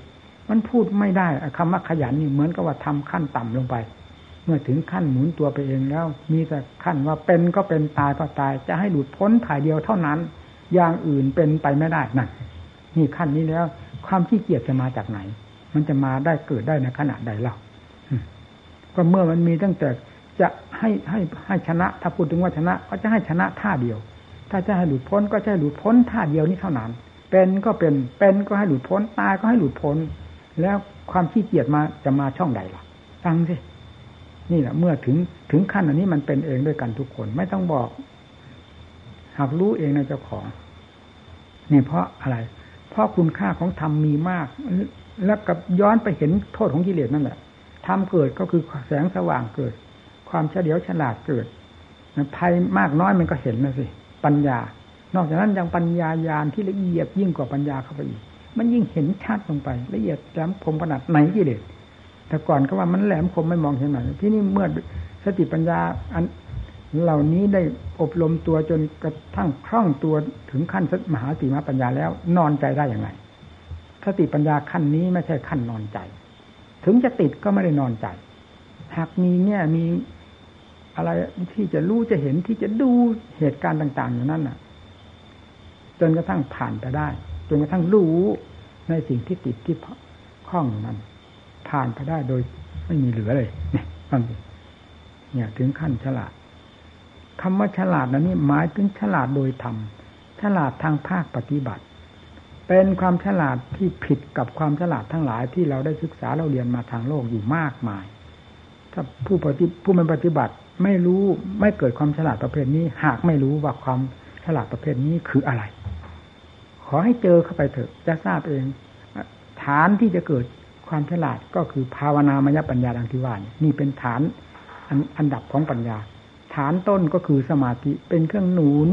A: มันพูดไม่ได้คำว่าขยันนี่เหมือนกับว่าทำขั้นต่ำลงไป เมื่อถึงขั้นหมุนตัวไปเองแล้ว มีแต่ขั้นว่าเป็นก็เป็นตายก็ตาย จะให้หลุดพ้นถ่ายเดียวเท่านั้น อย่างอื่นเป็นไปไม่ได้นั่นนี่ขั้นนี้แล้ว ความขี้เกียจจะมาจากไหน มันจะมาได้เกิดได้ในขณะใดเล่าก็เมื่อมันมีตั้งแต่จะให้ให้ให้ชนะ ถ้าพูดถึงว่าชนะ ก็จะให้ชนะท่าเดียว ถ้าจะให้หลุดพ้นก็จะให้หลุดพ้นท่าเดียวนี้เท่านั้น เป็นก็เป็น เป็นก็ให้หลุดพ้น ตายก็ให้หลุดพ้น แล้วความขี้เกียจมาจะมาช่องใดล่ะฟังสิ นี่แหละเมื่อถึงถึงขั้นอันนี้มันเป็นเองด้วยกันทุกคน ไม่ต้องบอก หากรู้เองในเจ้าของ นี่เพราะอะไร เพราะคุณค่าของธรรมมีมาก แล้วกับย้อนไปเห็นโทษของกิเลสนั่นแหละธรรมเกิดก็คือแสงสว่างเกิด ความเฉลียวฉลาดเกิดภัยมากน้อยมันก็เห็นนะสิ ปัญญา นอกจากนั้นยังปัญญายาณที่ละเอียดยิ่งกว่าปัญญาเข้าไปอีก มันยิ่งเห็นชัดลงไป ละเอียดแหลมคมขนาดไหนกิเลสแต่ก่อนก็ว่ามันแหลมคมไม่มองเห็นหน่อยที่นี่เมื่อสติปัญญาอันเหล่านี้ได้อบรมตัวจนกระทั่งคล่องตัวถึงขั้นมหาติมาปัญญาแล้ว นอนใจได้อย่างไร สติปัญญาขั้นนี้ไม่ใช่ขั้นนอนใจ ถึงจะติดก็ไม่ได้นอนใจ หากมีเนี่ยมีอะไรที่จะรู้จะเห็นที่จะดูเหตุการณ์ต่างๆอย่างนั้นน่ะ จนกระทั่งผ่านไปได้ จนกระทั่งรู้ในสิ่งที่ติดที่ข้องนั้น ผ่านไปได้โดยไม่มีเหลือเลยเนี่ยฟังเนี่ยถึงขั้นฉลาดคำว่าฉลาดนั้นนี่หมายถึงฉลาดโดยธรรมฉลาดทางภาคปฏิบัติ เป็นความฉลาดที่ผิดกับความฉลาดทั้งหลายที่เราได้ศึกษาเราเรียนมาทางโลกอยู่มากมาย ถ้าผู้ปฏิผู้มันปฏิบัติไม่รู้ไม่เกิดความฉลาดประเภทนี้ หากไม่รู้ว่าความฉลาดประเภทนี้คืออะไร ขอให้เจอเข้าไปเถอะจะทราบเอง ฐานที่จะเกิดความฉลาดก็คือภาวนามยปัญญาดังที่ว่านี่เป็นฐานอันดับของปัญญา ฐานต้นก็คือสมาธิเป็นเครื่องหนุน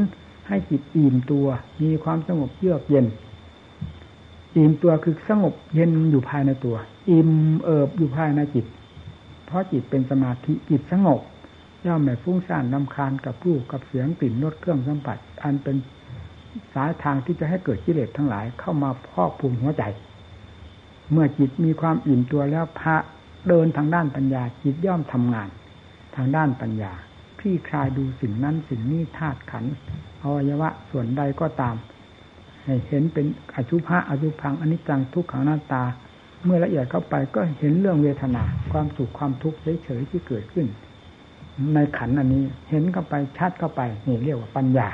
A: ให้จิตอิ่มตัว มีความสงบเยือกเย็น อิ่มตัวคือสงบเย็นอยู่ภายในตัว อิ่มเอิบอยู่ภายในจิต เพราะจิตเป็นสมาธิจิตสงบย่อมไม่ฟุ้งซ่านลำคาญกับรูปกับเสียงกลิ่นรสเครื่องสัมผัส อันเป็นสายทางที่จะให้เกิดกิเลสทั้งหลายเข้ามาพอกพูนหัวใจ เมื่อจิตมีความอิ่มตัวแล้วพระเดินทางด้านปัญญา จิตย่อมทำงาน ทางด้านปัญญาพี่คลายดูสิ่งนั้นสิ่งนี้ธาตุขันอวัยวะส่วนใดก็ตาม ให้เห็นเป็นอชุภะอชุพังอนิจจังทุกขังหน้าตา เมื่อละเอียดเข้าไปก็เห็นเรื่องเวทนา ความสุขความทุกข์เฉยๆที่เกิดขึ้น ในขันอันนี้เห็นเข้าไปชัดเข้าไปนี่เรียกว่าปัญญา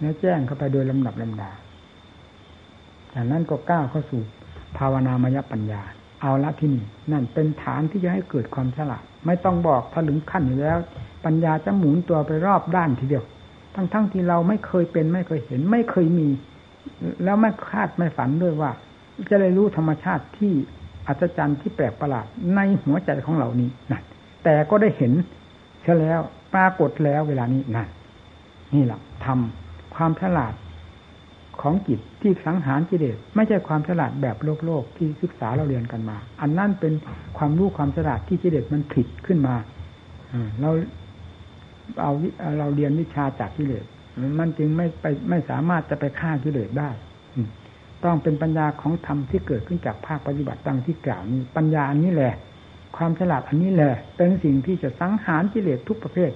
A: แล้วแจ้งเข้าไปโดยลำดับลำดาจากนั้นก็ก้าวเข้าสู่ภาวนามยปัญญา เอาละที่นี่นั่นเป็นฐานที่จะให้เกิดความฉลาดไม่ต้องบอกถ้าถึงขั้นอยู่แล้ว ปัญญาจะหมุนตัวไปรอบด้านทีเดียว ทั้งๆทที่เราไม่เคยเป็นไม่เคยเห็น ไม่เคยมี แล้วไม่คาดไม่ฝันด้วยว่า จะได้รู้ธรรมชาติที่อัศจรรย์ที่แปลกประหลาดในหัวใจของเรานี้นั่นแต่ก็ได้เห็นเช่แล้วปรากฏแล้วเวลานี้นั่นนี่แหละทำความฉลาดของจิตที่สังหารกิเลสไม่ใช่ความฉลาดแบบโลกโลกที่ศึกษาเราเรียนกันมา อันนั่นเป็นความรู้ความฉลาดที่กิเลสมันผิดขึ้นมาเรา เอาเราเรียนวิชาจากกิเลสมันจึงไม่ไปไม่สามารถจะไปฆ่ากิเลสได้ต้องเป็นปัญญาของธรรมที่เกิดขึ้นจากภาคปฏิบัติดังที่กล่าวนี้ปัญญาอันนี้แหละ ความฉลาดอันนี้แหละ เป็นสิ่งที่จะสังหารกิเลสทุกประเภท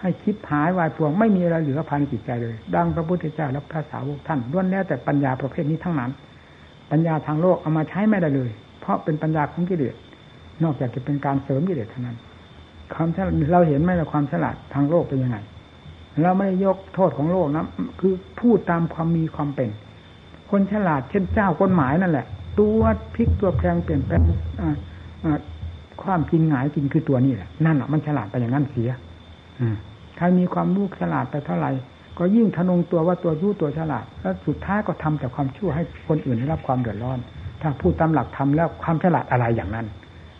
A: ให้คิดหายวายพวงไม่มีอะไรเหลือภายในจิตใจเลย ดังพระพุทธเจ้าและพระสาวกท่านล้วนแล้วแต่ปัญญาประเภทนี้ทั้งนั้น ปัญญาทางโลกเอามาใช้ไม่ได้เลย เพราะเป็นปัญญาของกิเลสนอกจากจะเป็นการเสริมกิเลสเท่านั้น ความฉลาดเราเห็นไหมว่าความฉลาดทางโลกเป็นยังไงเราไม่ได้ยกโทษของโลกนะคือพูดตามความมีความเป็น คนฉลาดเช่นเจ้ากฎหมายนั่นแหละ ตัวพลิกตัวแพงเปลี่ยนแปลงความจริงหงายจริงคือตัวนี่แหละนั่นอะมันฉลาดไปอย่างนั้นเสียอืมใครมีความรู้ฉลาดไปเท่าไหร่ก็ยิ่งทะนงตัวว่าตัวรู้ตัวฉลาด แล้วสุดท้ายก็ทำแต่ความชั่วให้คนอื่นได้รับความเดือดร้อน ถ้าพูดตามหลักธรรมแล้วความฉลาดอะไรอย่างนั้น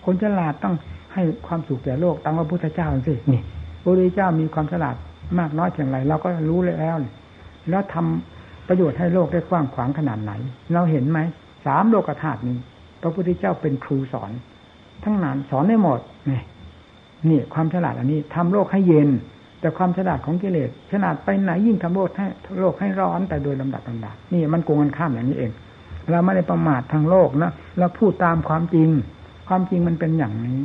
A: คนฉลาดต้อง ให้ความสุขแก่โลกตามพระพุทธเจ้าสินี่พระพุทธเจ้ามีความฉลาดมากน้อยเพียงไรเราก็รู้แล้วแล้วทำประโยชน์ให้โลกได้กว้างขวางขนาดไหน เราเห็นไหมสามโลกธาตุนี้พระพุทธเจ้าเป็นครูสอน ทั้งนั้นสอนได้หมดนี่นี่ความฉลาดอันนี้ทำโลกให้เย็น แต่ความฉลาดของกิเลสฉลาดไปไหนยิ่งทำโลกให้โลกให้ร้อนแต่โดยลำดับลำดับนี่มันโกงกันข้ามอย่างนี้เอง เราไม่ได้ประมาททางโลกนะเราพูดตามความจริง ความจริงมันเป็นอย่างนี้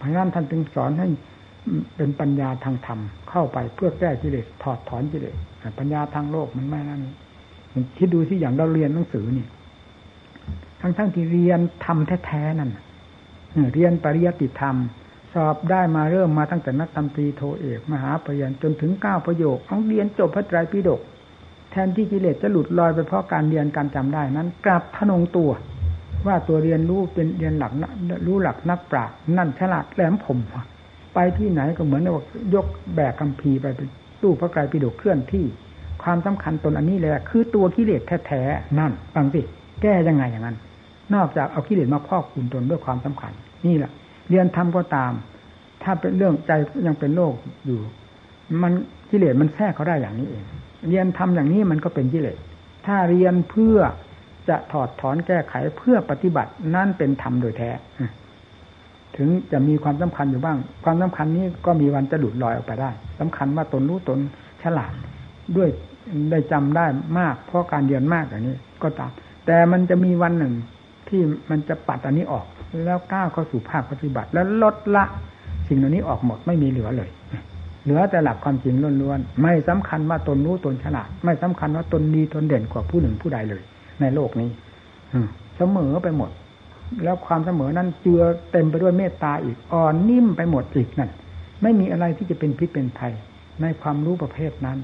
A: พระนั้นท่านจึงสอนให้เป็นปัญญาทางธรรมเข้าไปเพื่อแก้กิเลสถอดถอนกิเลสปัญญาทางโลกมันไม่นั่นคิดดูที่อย่างเราเรียนหนังสือนี่ทั้งทั้งที่เรียนทำแท้ๆนั่นเรียนปริยัติธรรม สอบได้มาเริ่มมาตั้งแต่นักตำตรีโทเอกมหาปริญญาจนถึงเก้าประโยคต้องเรียนจบพระไตรปิฎกแทนที่กิเลสจะหลุดลอยไปเพราะการเรียนการจำได้นั้น กลับทนงตัว ว่าตัวเรียนรู้เป็นเรียนหลักรู้หลักนักปราชญ์นั่นฉลาดแหลมผมไปที่ไหนก็เหมือนว่ายกแบกคำพีไปเป็นตู้พระไตรปิฎกเคลื่อนที่ ความสำคัญตนอันนี้แหละคือตัวกิเลสแท้ๆนั่นฟังสิแก้ยังไงอย่างนั้น นอกจากเอากิเลสมาพอกคุณตนด้วยความสำคัญ นี่แหละเรียนทำก็ตาม ถ้าเป็นเรื่องใจยังเป็นโลกอยู่ มันกิเลสมันแทรกเขาได้อย่างนี้เอง เรียนทำอย่างนี้มันก็เป็นกิเลสถ้าเรียนเพื่อ จะถอดถอนแก้ไขเพื่อปฏิบัตินั่นเป็นธรรมโดยแท้ ถึงจะมีความสำคัญอยู่บ้าง ความสำคัญนี้ก็มีวันจะหลุดลอยออกไปได้สำคัญว่าตนรู้ตนฉลาดด้วยได้จำได้มาก เพราะการเรียนมากอย่างนี้ ก็ตาม แต่มันจะมีวันหนึ่งที่มันจะปัดอันนี้ออก แล้วก้าวเข้าสู่ภาคปฏิบัติ แล้วลดละสิ่งเหล่านี้ออกหมดไม่มีเหลือเลยเหลือแต่หลักความจริงล้วนๆ ไม่สำคัญว่าตนรู้ตนฉลาด ไม่สำคัญว่าตนดีตนเด่นกว่าผู้หนึ่งผู้ใดเลย ในโลกนี้เสมอไปหมด แล้วความเสมอนั้นเจือเต็มไปด้วยเมตตาอีกอ่อนนิ่มไปหมดอีกนั่นไม่มีอะไรที่จะเป็นพิษเป็นภัยในความรู้ประเภทนั้น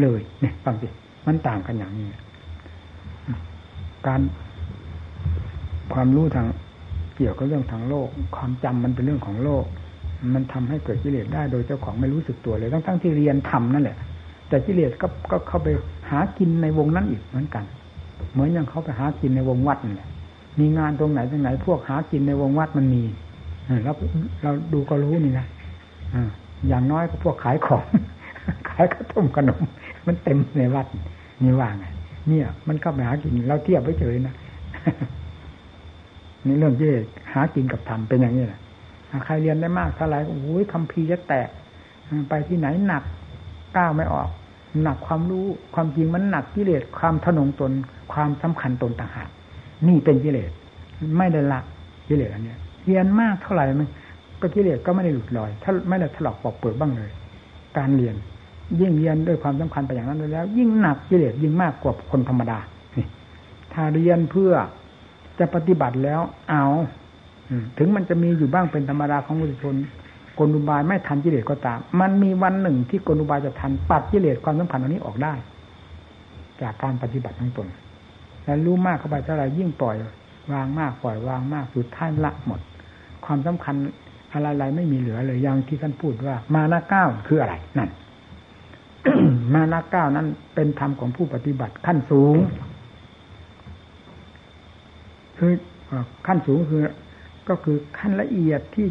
A: เลยเนี่ยฟังสิมันต่างกันอย่างนี้การความรู้ทางเกี่ยวกับเรื่องทางโลก ความจำมันเป็นเรื่องของโลก มันทำให้เกิดกิเลสได้โดยเจ้าของไม่รู้สึกตัวเลยทั้งทั้งที่เรียนทำนั่นแหละ แต่กิเลสก็ก็เข้าไปหากินในวงนั้นอีกเหมือนกัน เหมือนอย่างเขาไปหากินในวงวัดนี่แหละมีงานตรงไหนตรงไหน พวกหากินในวงวัดมันมีแล้วเราดูก็รู้นี่นะอย่างน้อยก็พวกขายของ ขายข้าวต้มขนม มันเต็มในวัดนี่ว่าไงเนี่ย มันเข้าไปหากินเราเทียบไว้เฉยนะนี่เรื่องที่หากินกับธรรมเป็นอย่างนี้แหละใครเรียนได้มากเท่าไหร่โอ้ยคำพีจะแตก ไปที่ไหนหนักก้าวไม่ออก หนักความรู้ความจริงมันหนักกิเลสความทนงตน ความสำคัญตนต่างหากนี่เป็นกิเลสไม่ได้ละกิเลสอันนี้เรียนมากเท่าไหร่มันก็กิเลสก็ไม่ได้หลุดลอย ถ้าไม่ได้ถลอกปอกเปิดบ้างเลย การเรียน ยิ่งเรียนด้วยความสำคัญไปอย่างนั้นแล้ว ยิ่งหนักกิเลสยิ่งมากกว่าคนธรรมดาถ้าเรียนเพื่อจะปฏิบัติแล้วเอาถึงมันจะมีอยู่บ้างเป็นธรรมดาของมุสชน กลุบายไม่ทันกิเลสก็ตาม มันมีวันหนึ่งที่กลุบายจะทันปัดกิเลสความสัมพันธ์อันนี้ออกได้ จากการปฏิบัติทั้งตนแล้วรู้มากเข้าไปเท่าไรยิ่งปล่อย วางมากปล่อยวางมากสุดท้ายละหมด ความสำคัญอะไรๆไม่มีเหลือเลยอย่างที่ท่านพูดว่า มานาเก้าคืออะไรนั่นมานาเก้านั้นเป็นธรรมของผู้ปฏิบัติขั้นสูง คือขั้นสูงคือ ก็คือขั้นละเอียดที่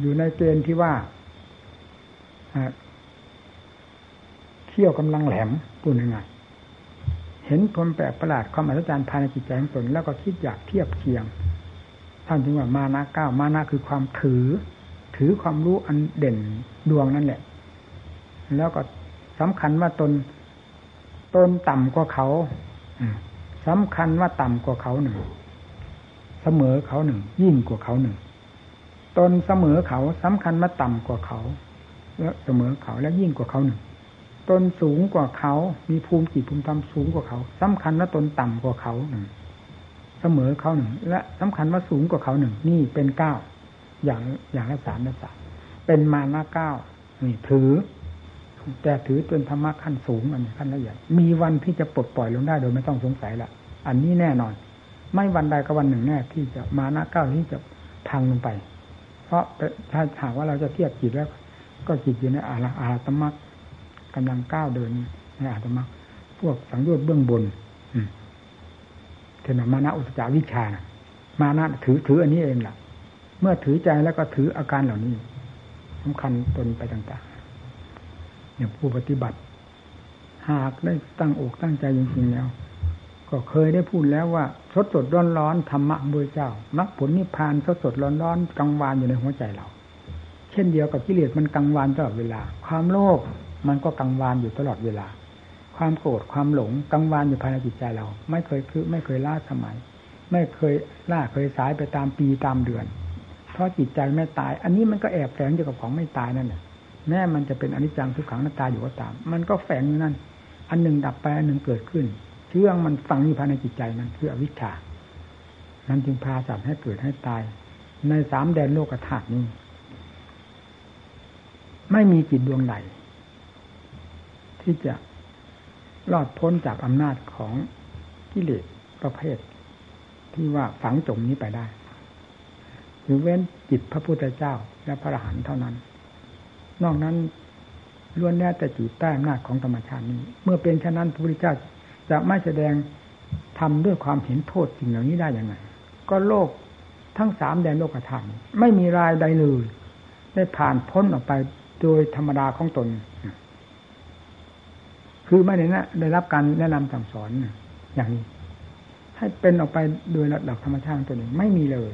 A: อยู่ในเกณฑ์ที่ว่าเที่ยวกำลังแหลมพูดยังไงเห็นผลแปลกประหลาดความอัศจรรย์ภายในจิตใจของตนแล้วก็คิดอยากเทียบเคียง ท่านถึงว่ามานะก้ามานะคือความถือ ถือความรู้อันเด่นดวงนั่นแหละ แล้วก็สำคัญว่าตนตนต่ำกว่าเขาสำคัญว่าต่ำกว่าเขาหนึ่ง เสมอเขาหนึ่ง ยิ่งกว่าเขาหนึ่ง ตนเสมอเขาสำคัญว่าต่ำกว่าเขาแล้วเสมอเขาและยิ่งกว่าเขาหนึ่งตนสูงกว่าเขา มีภูมิจิตภูมิธรรมสูงกว่าเขาสำคัญว่าตนต่ำกว่าเขาหนึ่งเสมอเขาหนึ่งและสำคัญว่าสูงกว่าเขาหนึ่งนี่เป็นเก้าอย่างอย่างละสามละสามเป็นมานะเก้านี่ถือ แต่ถือเป็นธรรมะขั้นสูงอันนี้ขั้นละเอียดมีวันที่จะปลดปล่อยลงได้โดยไม่ต้องสงสัยละอันนี้แน่นอน ไม่วันใดก็วันหนึ่งแน่ที่จะมาน้าก้าวที่จะพังลงไป เพราะถ้าหากว่าเราจะเทียบจิตแล้ว ก็จิตอยู่ในอาราอาตมักกำลังก้าวเดินในอาตมักพวกสังโยชน์เบื้องบน อืมเทนมานะอุตจาวิชานะมานะถือถืออันนี้เองล่ะ เมื่อถือใจแล้วก็ถืออาการเหล่านี้สำคัญตนไปต่างๆอย่างผู้ปฏิบัติ หากได้ตั้งอกตั้งใจจริงๆแล้ว ก็เคยได้พูดแล้วว่าสดสดร้อนร้อนธรรมะบุญเจ้ามรรคผลนิพพานสดสดร้อนร้อนกังวานอยู่ในหัวใจเรา เช่นเดียวกับกิเลสมันกังวานตลอดเวลา ความโลภมันก็กังวานอยู่ตลอดเวลา ความโกรธความหลงกังวานอยู่ภายในจิตใจเรา ไม่เคยคือไม่เคยล่าสมัย ไม่เคยล่าเคยสายไปตามปีตามเดือน เพราะจิตใจไม่ตาย อันนี้มันก็แอบแฝงอยู่กับของไม่ตายนั่นแหละแม้มันจะเป็นอนิจจังทุกขังหน้าตาอยู่ก็ตาม มันก็แฝงอยู่นั่น อันหนึ่งดับไปอันหนึ่งเกิดขึ้น เชื่องมันฝังอยู่ภายในจิตใจมันคืออวิชชา นั้นจึงพาสัตว์ให้เกิดให้ตาย ในสามแดนโลกธาตุนี้ ไม่มีจิตดวงใดที่จะรอดพ้นจากอำนาจของกิเลสประเภท ที่ว่าฝังจมนี้ไปได้หรือเว้นจิตพระพุทธเจ้าและพระอรหันต์เท่านั้น นอกนั้นล้วนแน่แต่จิตใต้อำนาจของธรรมชาตินี้ เมื่อเป็นเช่นนั้นพระพุทธเจ้า จะไม่แสดงทำด้วยความเห็นโทษสิ่งเหล่านี้ได้อย่างไรก็โลกทั้งสามแดนโลกธรรมไม่มีรายใดเลยได้ผ่านพ้นออกไปโดยธรรมดาของตน คือไม่ได้นะได้รับการแนะนำสั่งสอนอย่างนี้ ให้เป็นออกไปโดยระดับธรรมชาติตัวหนึ่งไม่มีเลย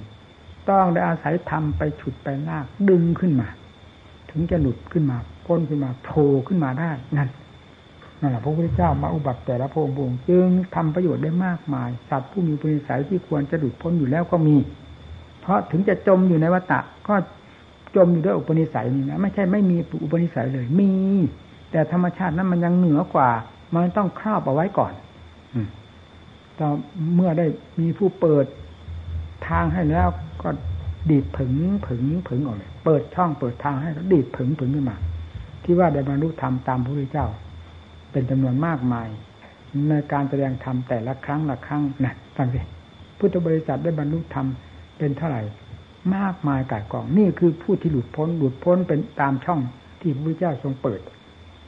A: ต้องได้อาศัยทำไปฉุดไปลากดึงขึ้นมา ถึงจะหลุดขึ้นมาพ้นขึ้นมาโผล่ขึ้นมาได้นั่น นั่นแหละพระพุทธเจ้ามาอุบัติแต่ละพรงค์จึงทำประโยชน์ได้มากมาย สัตว์ผู้มีปุณิสัยที่ควรจะหลุดพ้นอยู่แล้วก็มี เพราะถึงจะจมอยู่ในวัฏฏะก็จมอยู่ด้วยอุปนิสัยนี่นะไม่ใช่ไม่มีอุปนิสัยเลย มี แต่ธรรมชาตินั้นมันยังเหนือกว่า มันต้องครอบเอาไว้ก่อนอืมต่อเมื่อได้มีผู้เปิดทางให้แล้วก็ดีดผึงผึงผึงออกเลย เปิดช่องเปิดทางให้ก็ดีดผึงผึงขึ้นมา ที่ว่าได้บรรลุธรรมตามพระพุทธเจ้า เป็นจำนวนมากมาย ในการแสดงธรรมแต่ละครั้งละครั้งนะฟังสิพุทธบริษัทได้บรรลุธรรมเป็นเท่าไหร่ มากมายกายกองนี่คือผู้ที่หลุดพ้นหลุดพ้นเป็นตามช่องที่พระพุทธเจ้าทรงเปิด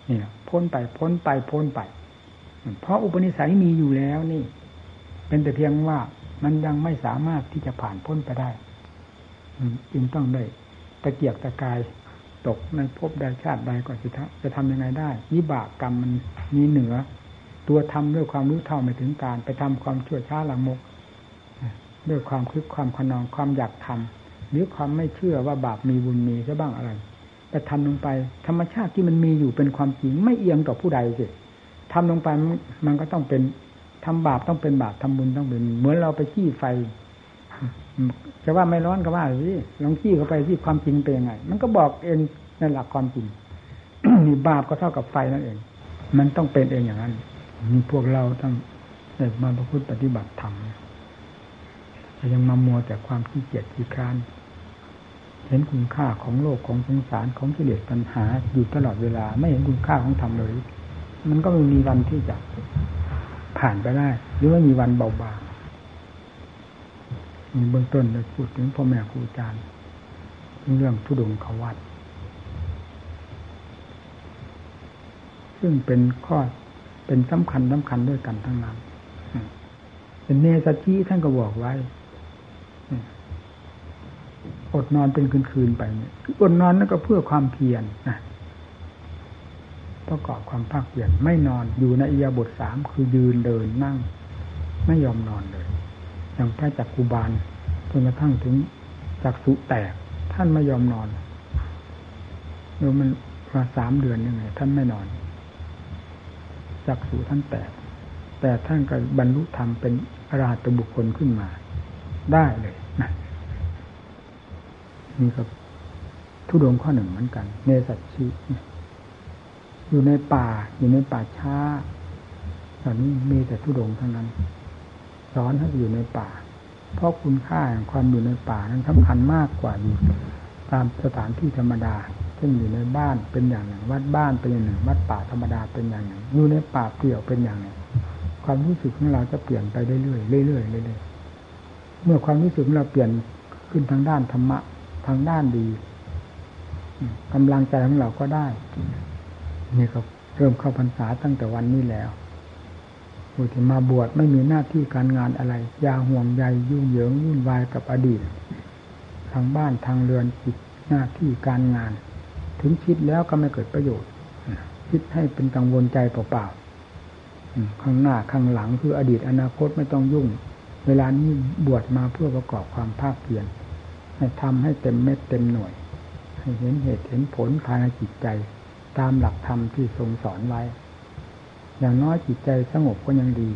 A: นี่พ้นไปพ้นไปพ้นไป เพราะอุปนิสัยมีอยู่แล้วนี่ เป็นแต่เพียงว่ามันยังไม่สามารถที่จะผ่านพ้นไปได้จึงต้องได้ตะเกียกตะกาย ตกในภพใดชาติใดก็จะจะทำยังไงได้วิบากกรรมมันมีเหนือ ตัวทำด้วยความรู้เท่าไม่ถึงการไปทำความชั่วช้าละมก ด้วยความคึกความขนองความอยากทำหรือความไม่เชื่อว่าบาปมีบุญมีซะบ้างอะไรแต่ทำลงไป ธรรมชาติที่มันมีอยู่เป็นความจริงไม่เอียงต่อผู้ใดสิทำลงไปมันก็ต้องเป็นทำบาปต้องเป็นบาปทำบุญต้องเป็นเหมือนเราไปขี้ไฟ จะว่าไม่ร้อนก็ว่าสิลองขี้เข้าไปที่ความจริงเป็นยังไง มันก็บอกเองในหลักความจริงนี่บาปก็เท่ากับไฟนั่นเอง มันต้องเป็นเองอย่างนั้นมีพวกเราต้องเด็กมาประพฤติปฏิบัติธรรมยังมามัวแต่ความขี้เกียจขี้คร้านเห็นคุณค่าของโลกของสงสารของกิเลสปัญหา อยู่ตลอดเวลา ไม่เห็นคุณค่าของธรรมเลย มันก็ไม่มีวันที่จะผ่านไปได้ หรือว่ามีวันเบาบาง มีเบื้องต้นได้พูดถึงพ่อแม่ครูอาจารย์เรื่องทุดงขวัตซึ่งเป็นข้อเป็นสำคัญสำคัญด้วยกันทั้งนั้นเป็นเนสจิท่านก็บอกไว้อดนอนเป็นคืนๆไปเนี่ยอดนอนนั่นก็เพื่อความเพียรนะประกอบความภาคเพียรไม่นอนอยู่ในอียาบทสามคือยืนเดินนั่ง ไม่ยอมนอนเลย อย่างพระจักกุบาลจนกระทั่งถึงจักสุแตก ท่านไม่ยอมนอนดูมันมาสามเดือนยังไง ท่านไม่นอนจักสุท่านแตก แต่ท่านก็บรรลุธรรมเป็นอรหัตบุคคลขึ้นมา ได้เลยนะนี่ก็ทุดงข้อหนึ่งเหมือนกัน เนสัตชีอยู่ในป่า อยู่ในป่าช้าตอนนี้มีแต่ทุดงเท่านั้น สอนให้อยู่ในป่า เพราะคุณค่าแห่งความอยู่ในป่านั้นสำคัญมากกว่าอยู่ตามสถานที่ธรรมดา เช่นอยู่ในบ้านเป็นอย่างหนึ่ง วัดบ้านเป็นอย่างหนึ่ง วัดป่าธรรมดาเป็นอย่างหนึ่ง อยู่ในป่าเปลี่ยวเป็นอย่างหนึ่ง ความรู้สึกของเราจะเปลี่ยนไปเรื่อยๆเรื่อยๆเรื่อยๆเมื่อความรู้สึกของเราเปลี่ยนขึ้นทางด้านธรรมะทางด้านดีกำลังใจของเราก็ได้นี่ก็เริ่มเข้าพรรษาตั้งแต่วันนี้แล้ว ผู้ที่มาบวชไม่มีหน้าที่การงานอะไรยาห่วงใยยุ่งเหยิงวุ่นวายกับอดีต ทางบ้านทางเรือนจิตหน้าที่การงาน ถึงคิดแล้วก็ไม่เกิดประโยชน์ คิดให้เป็นกังวลใจเปล่าๆข้างหน้าข้างหลังคืออดีตอนาคตไม่ต้องยุ่ง เวลานี้บวชมาเพื่อประกอบความภาคเพียรให้ทำให้เต็มเม็ดเต็มหน่วย ให้เห็นเหตุเห็นผลภายในจิตใจ ตามหลักธรรมที่ทรงสอนไว้ อย่างน้อยจิตใจสงบก็ยังดี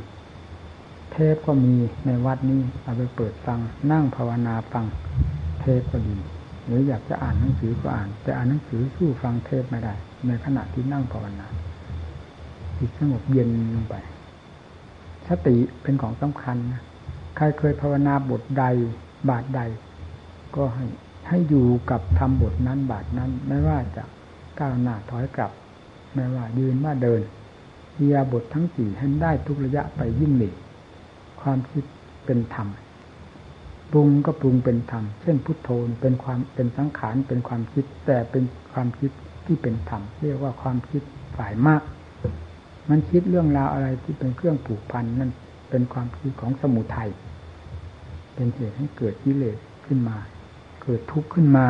A: เทพก็มีในวัดนี้เอาไปเปิดฟัง นั่งภาวนาฟัง เทพก็ดี หรืออยากจะอ่านหนังสือก็อ่าน แต่อ่านหนังสือสู้ฟังเทพไม่ได้ ในขณะที่นั่งภาวนาจิตสงบเย็นลงไป สติเป็นของสำคัญนะใครเคยภาวนาบทใดบาทใด ก็ให้ให้อยู่กับทำบทนั้นบาทนั้น ไม่ว่าจะก้าวหน้าถอยกลับ ไม่ว่ายืนว่าเดิน เียบททั้งสี่ให้ได้ทุกระยะไปยิ่งหลีความคิดเป็นธรรมปรุงก็ปรุงเป็นธรรม เช่นพุทโธเป็นความเป็นสังขารเป็นความคิด แต่เป็นความคิดที่เป็นธรรมเรียกว่าความคิดฝ่ายมาก มันคิดเรื่องราวอะไรที่เป็นเครื่องผูกพันนั่นเป็นความคิดของสมุทัยเป็นเหตุให้เกิดกิเลสขึ้นมา เกิดทุกข์ขึ้นมา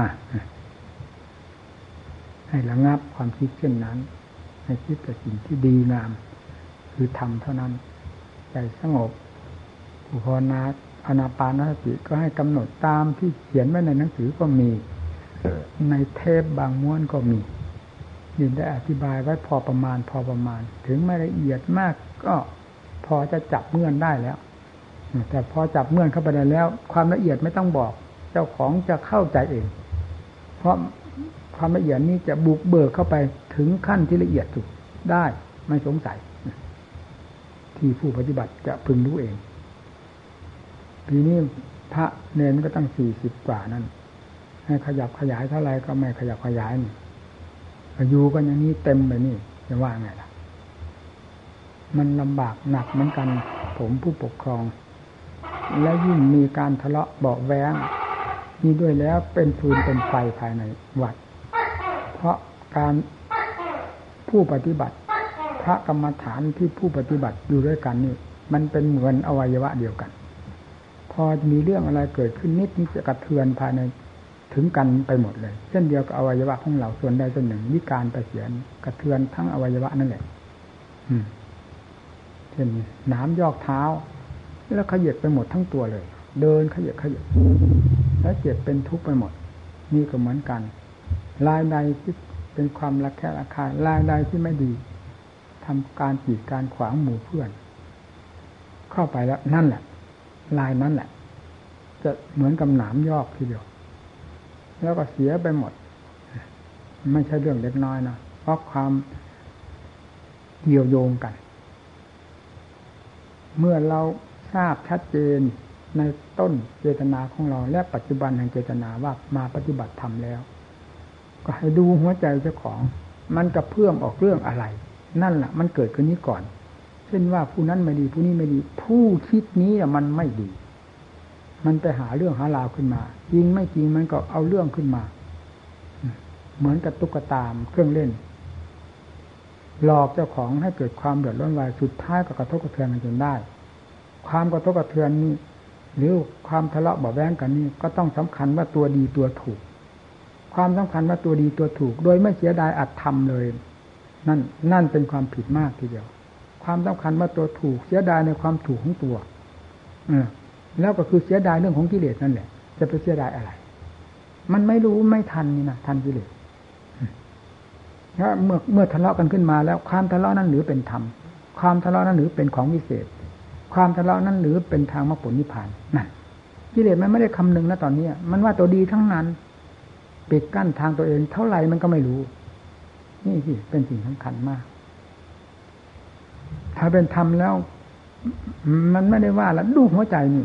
A: ให้ระงับความคิดเช่นนั้น ให้คิดแต่สิ่งที่ดีงาม คือทำเท่านั้น ใจสงบอุปนาอนาปานสติก็ให้กำหนดตามที่เขียนไว้ในหนังสือก็มี ในเทปบางม้วนก็มียินได้อธิบายไว้พอประมาณพอประมาณ ถึงไม่ละเอียดมากก็พอจะจับเงื่อนได้แล้ว แต่พอจับเงื่อนเข้าไปได้แล้ว ความละเอียดไม่ต้องบอก เจ้าของจะเข้าใจเอง เพราะความละเอียดนี้จะบุกเบิกเข้าไป ถึงขั้นที่ละเอียดสุดได้ไม่สงสัย ที่ผู้ปฏิบัติจะพึงรู้เอง ปีนี้พระเนนก็ตั้งสี่สิบกว่านั้นให้ขยับขยายเท่าไรก็ไม่ขยับขยายนี่อยู่กันอย่างนี้เต็มไปนี่จะว่าไงล่ะ มันลำบากหนักเหมือนกัน ผมผู้ปกครอง และยิ่งมีการทะเลาะเบาแวงนี่ด้วยแล้วเป็นฟืนเป็นไฟภายในวัด เพราะการ ผู้ปฏิบัติ พระกรรมฐานที่ผู้ปฏิบัติอยู่ด้วยกันนี่มันเป็นเหมือนอวัยวะเดียวกัน พอมีเรื่องอะไรเกิดขึ้นนิดนี้จะกระเทือนภายในถึงกันไปหมดเลย เช่นเดียวกับอวัยวะของเราส่วนใดส่วนหนึ่งวิการไปเสียนกระเทือนทั้งอวัยวะนั่นแหละเช่นน้ำยอกเท้า แล้วขยับไปหมดทั้งตัวเลย เดินขยับขยับแล้วเจ็บเป็นทุกข์ไปหมด นี่ก็เหมือนกันลายใดที่ เป็นความรักแค่ราคาลายใดที่ไม่ดีทำการจีดการขวางหมู่เพื่อน เข้าไปแล้วนั่นแหละ ลายนั้นแหละ จะเหมือนกับหนามยอกทีเดียว แล้วก็เสียไปหมด ไม่ใช่เรื่องเล็กน้อยนะเพราะความเกี่ยวโยงกัน เมื่อเราทราบชัดเจนในต้นเจตนาของเรา และปัจจุบันแห่งเจตนาว่ามาปฏิบัติธรรมแล้ว ก็ให้ดูหัวใจเจ้าของ มันกระเพื่อมออกเรื่องอะไร นั่นแหละมันเกิดขึ้นนี้ก่อน เช่นว่าผู้นั้นไม่ดีผู้นี้ไม่ดี ผู้คิดนี้มันไม่ดี มันไปหาเรื่องหาราวขึ้นมาจริงไม่จริงมันก็เอาเรื่องขึ้นมา เหมือนกับตุ๊กตามเครื่องเล่น หลอกเจ้าของให้เกิดความเดือดร้อนวายสุดท้ายก็กระทบกระเทือนกันจนได้ ความกระทบกระเทือนนี้หรือความทะเลาะเบาแวงกันนี่ก็ต้องสำคัญว่าตัวดีตัวถูก ความสำคัญว่าตัวดีตัวถูก โดยไม่เสียดายอัดทำเลย นั่นนั่นเป็นความผิดมากทีเดียว ความสำคัญว่าตัวถูก เสียดายในความถูกของตัวอแล้วก็คือเสียดายเรื่องของกิเลสนั่นแหละ จะไปเสียดายอะไร มันไม่รู้ไม่ทันนี่นะทันกิเลสถ้าเมื่อเมื่อทะเลาะกันขึ้นมาแล้วความทะเลาะนั้นหรือเป็นธรรม ความทะเลาะนั้นหรือเป็นของวิเศษ ความทะเลาะนั้นหรือเป็นทางมรรคผลนิพพานนั่นกิเลสมันไม่ได้คำนึงนะตอนนี้มันว่าตัวดีทั้งนั้น ปิดกั้นทางตัวเอง เท่าไหร่มันก็ไม่รู้ นี่สิเป็นสิ่งสำคัญมาก ถ้าเป็นธรรมแล้ว มันไม่ได้ว่าแล้วดูหัวใจนี่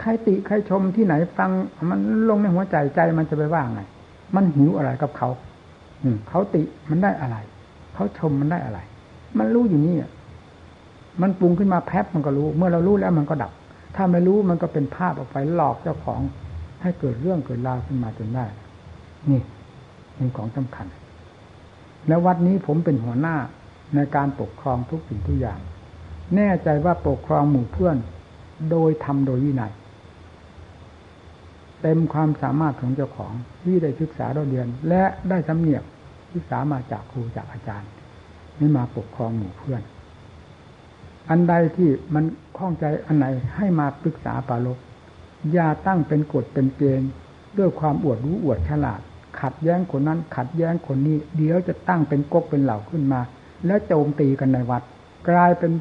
A: ใครติใครชมที่ไหนฟัง มันลงในหัวใจใจมันจะไปว่าไง มันหิวอะไรกับเขา อืเขาติมันได้อะไร เขาชมมันได้อะไร มันรู้อยู่นี่มันปรุงขึ้นมาแพบมันก็รู้ เมื่อเรารู้แล้วมันก็ดับ ถ้าไม่รู้มันก็เป็นภาพออกไปหลอกเจ้าของ ให้เกิดเรื่องเกิดราวขึ้นมาจนได้ นี่เป็นของสำคัญ แล้ววัดนี้ผมเป็นหัวหน้าในการปกครองทุกสิ่งทุกอย่าง แน่ใจว่าปกครองหมู่เพื่อน โดยทำโดยวินัยเต็มความสามารถของเจ้าของที่ได้ศึกษาเราเรียน และได้สำเนียกศึกษามาจากครูจากอาจารย์นี่มาปกครองหมู่เพื่อน อันใดที่มันข้องใจอันไหนให้มาปรึกษาปาลบอย่าตั้งเป็นกฎเป็นเกณฑ์ด้วยความอวดรู้อวดฉลาด ขัดแย้งคนนั้น ขัดแย้งคนนี้ เดี๋ยวจะตั้งเป็นก๊กเป็นเหล่าขึ้นมา แล้วโจมตีกันในวัด กลายเป็น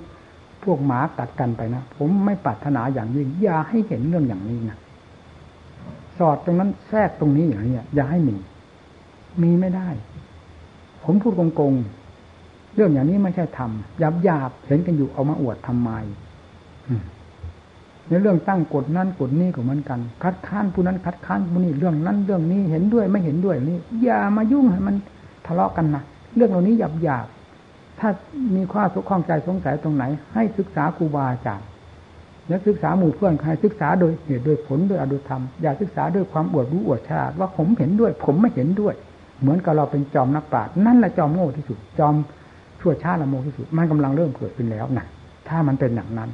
A: พวกหมากัดกันไปนะ ผมไม่ปรารถนาอย่างยิ่งอย่าให้เห็นเรื่องอย่างนี้นะสอดตรงนั้นแทรกตรงนี้อย่างนี้อย่าให้มี มีไม่ได้ ผมพูดโกงๆเรื่องอย่างนี้ไม่ใช่ทำหยาบหยาบเห็นกันอยู่เอามาอวดทำไม ในเรื่องตั้งกฎนั้นกฎนี้ก็เหมือนกัน คัดค้านผู้นั้นคัดค้านผู้นี้เรื่องนั้นเรื่องนี้เห็นด้วยไม่เห็นด้วยนี่อย่ามายุ่งให้มันทะเลาะกันนะเรื่องเหล่านี้หยาบหยาบถ้ามีข้อสุขข้องใจสงสัยตรงไหน ให้ศึกษาครูบาอาจารย์และศึกษาหมู่เพื่อนใครศึกษาโดยเหตุโดยผลโดยอดุธรรมอย่าศึกษาด้วยความอวดรู้อวดชาว่าผมเห็นด้วย ผมไม่เห็นด้วย เหมือนกับเราเป็นจอมนักปราชญ์นั่นแหละจอมโง่ที่สุด จอมชั่วชาติละโมที่สุด มันกำลังเริ่มเกิดขึ้นแล้วนะถ้ามันเป็นอย่างนั้น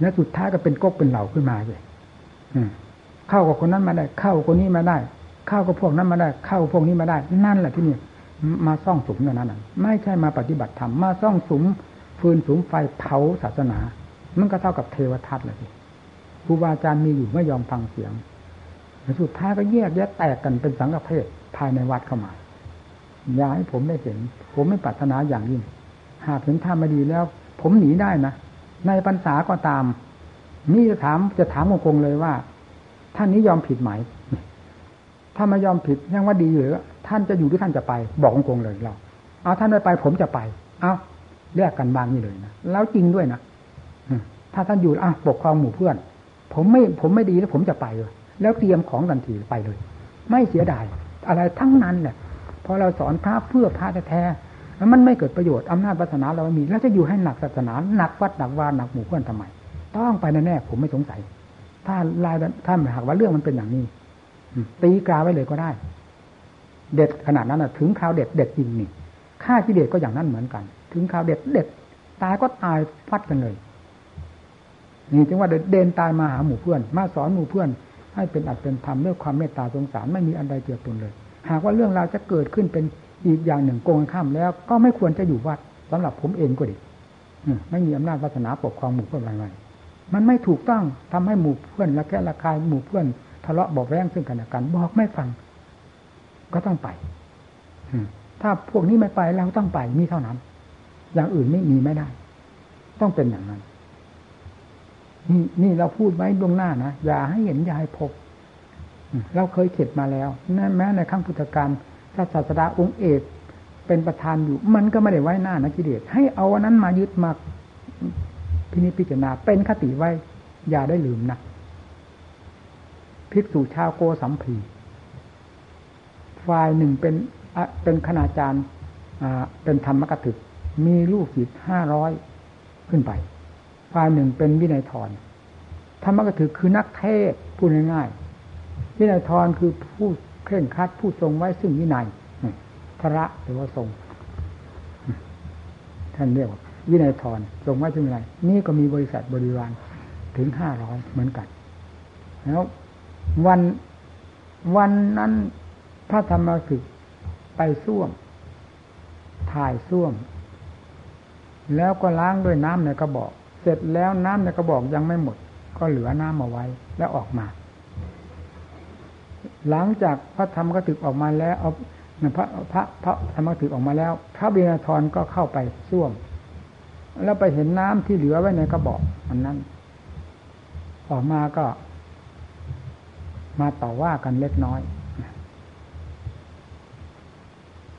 A: และสุดท้ายก็เป็นก๊กเป็นเหล่าขึ้นมาเลยเข้ากับคนนั้นมาได้ เข้าคนนี้มาได้ เข้ากับพวกนั้นมาได้ เข้าพวกนี้มาได้ นั่นแหละที่นี่มาซ่องสุมเท่านั้นไม่ใช่มาปฏิบัติธรรมมาซ่องสุมฟืนสุมไฟเผาศาสนา มันก็เท่ากับเทวทัตเลยครูบาอาจารย์มีอยู่ไม่ยอมฟังเสียงสุดท้ายก็แยกแยะแตกกันเป็นสังฆเพศภายในวัดเข้ามาอย่าให้ผมได้เห็น ผมไม่ปรารถนาอย่างยิ่ง หากเห็นท่าไม่ดีแล้ว ผมหนีได้นะ ในปัญษาก็ตาม นี่จะถามจะถามองคงเลยว่า ท่านนี้ยอมผิดไหม ถ้าไม่ยอมผิดยังว่าดีอยู่ท่านจะอยู่หรือท่านจะไป บอกองคงเลยเราเอาท่านไม่ไป ผมจะไป เอาเรียกกันบางนี่เลยนะแล้วจริงด้วยนะถ้าท่านอยู่อะปกครองหมู่เพื่อน ผมไม่ผมไม่ดีแล้วผมจะไปเลยแล้วเตรียมของทันทีไปเลย ไม่เสียดายอะไรทั้งนั้นเนี่ยพอเราสอนพระเพื่อพระแท้ แล้วมันไม่เกิดประโยชน์อำนาจศาสนาเราไม่มี แล้วจะอยู่ให้หนักศาสนาหนักวัดหนักวาหนักหมู่เพื่อนทำไม ต้องไปแน่ๆผมไม่สงสัย ถ้าลายถ้าหากว่าเรื่องมันเป็นอย่างนี้ตีกราไว้เลยก็ได้ เด็ดขนาดนั้นอะถึงคราวเด็ดเด็ดจริงนี่ฆ่าที่เด็ดก็อย่างนั้นเหมือนกัน ถึงคราวเด็ดเด็ด ตายก็ตายฟัดกันเลย นี่จึงว่าเดินตายมาหาหมู่เพื่อน มาสอนหมู่เพื่อน ให้เป็นอัดเป็นธรรมด้วยความเมตตาสงสารไม่มีอันใดเกี่ยวปนเลย หากว่าเรื่องราวจะเกิดขึ้นเป็น อีกอย่างหนึ่งโกงข้ามแล้ว ก็ไม่ควรจะอยู่วัดสำหรับผมเองก็ดีไม่มีอำนาจวาสนาปกครองหมู่เพื่อนอะไรมันไม่ถูกต้องทำให้หมู่เพื่อนละแคะละคายหมู่เพื่อนทะเลาะบอกแว้งซึ่งกันและกันบอกไม่ฟัง ก็ต้องไปถ้าพวกนี้ไม่ไปเราต้องไปมีเท่านั้น อย่างอื่นไม่มีไม่ได้ ต้องเป็นอย่างนั้น นี่นี่เราพูดไว้ดวงหน้านะอย่าให้เห็นอย่าให้พบเราเคยเข็ดมาแล้วแม้ในขั้งพุทธกา รถ้าศาสดาองค์เอกเป็นประธานอยู่ มันก็ไม่ได้ไว้หน้านะกิเลสให้เอาวันนั้นมายึดมาพินิจพิจารณาเป็นคติไว้ อย่าได้ลืมนะภิกษุชาวโกสัมพีฝ่ายหนึ่งเป็นเป็นคณาจารย์เป็นธรรมกถึก มีลูกศิษย์ห้าร้อยขึ้นไป ฝ่ายหนึ่งเป็นวินัยทรธรรมกถือคือนักเทศพูดง่ายๆวินัยทรคือผู้ เคร่งคัดผู้ทรงไว้ซึ่งวินัยพระหรือว่าทรง ท่านเรียกว่าวินัยทรทรงไว้ซึ่งวินัยนี่ก็มีบริษัทบริวารถึงห้าร้อยเหมือนกัน แล้ววันวันนั้นพระธรรมสึกไปส้วม ถ่ายส้วม แล้วก็ล้างด้วยน้ำในกระบอก เสร็จแล้วน้ำในกระบอกยังไม่หมด ก็เหลือน้ำมาไว้แล้วออกมา หลังจากพระธรรมก็ถึกออกมาแล้วเอาพระพระพระธรรมถึกออกมาแล้ว พระเบียทรก็เข้าไปส้วม แล้วไปเห็นน้ำที่เหลือไว้ในกระบอกอันนั้น ออกมาก็ มาต่อว่ากันเล็กน้อย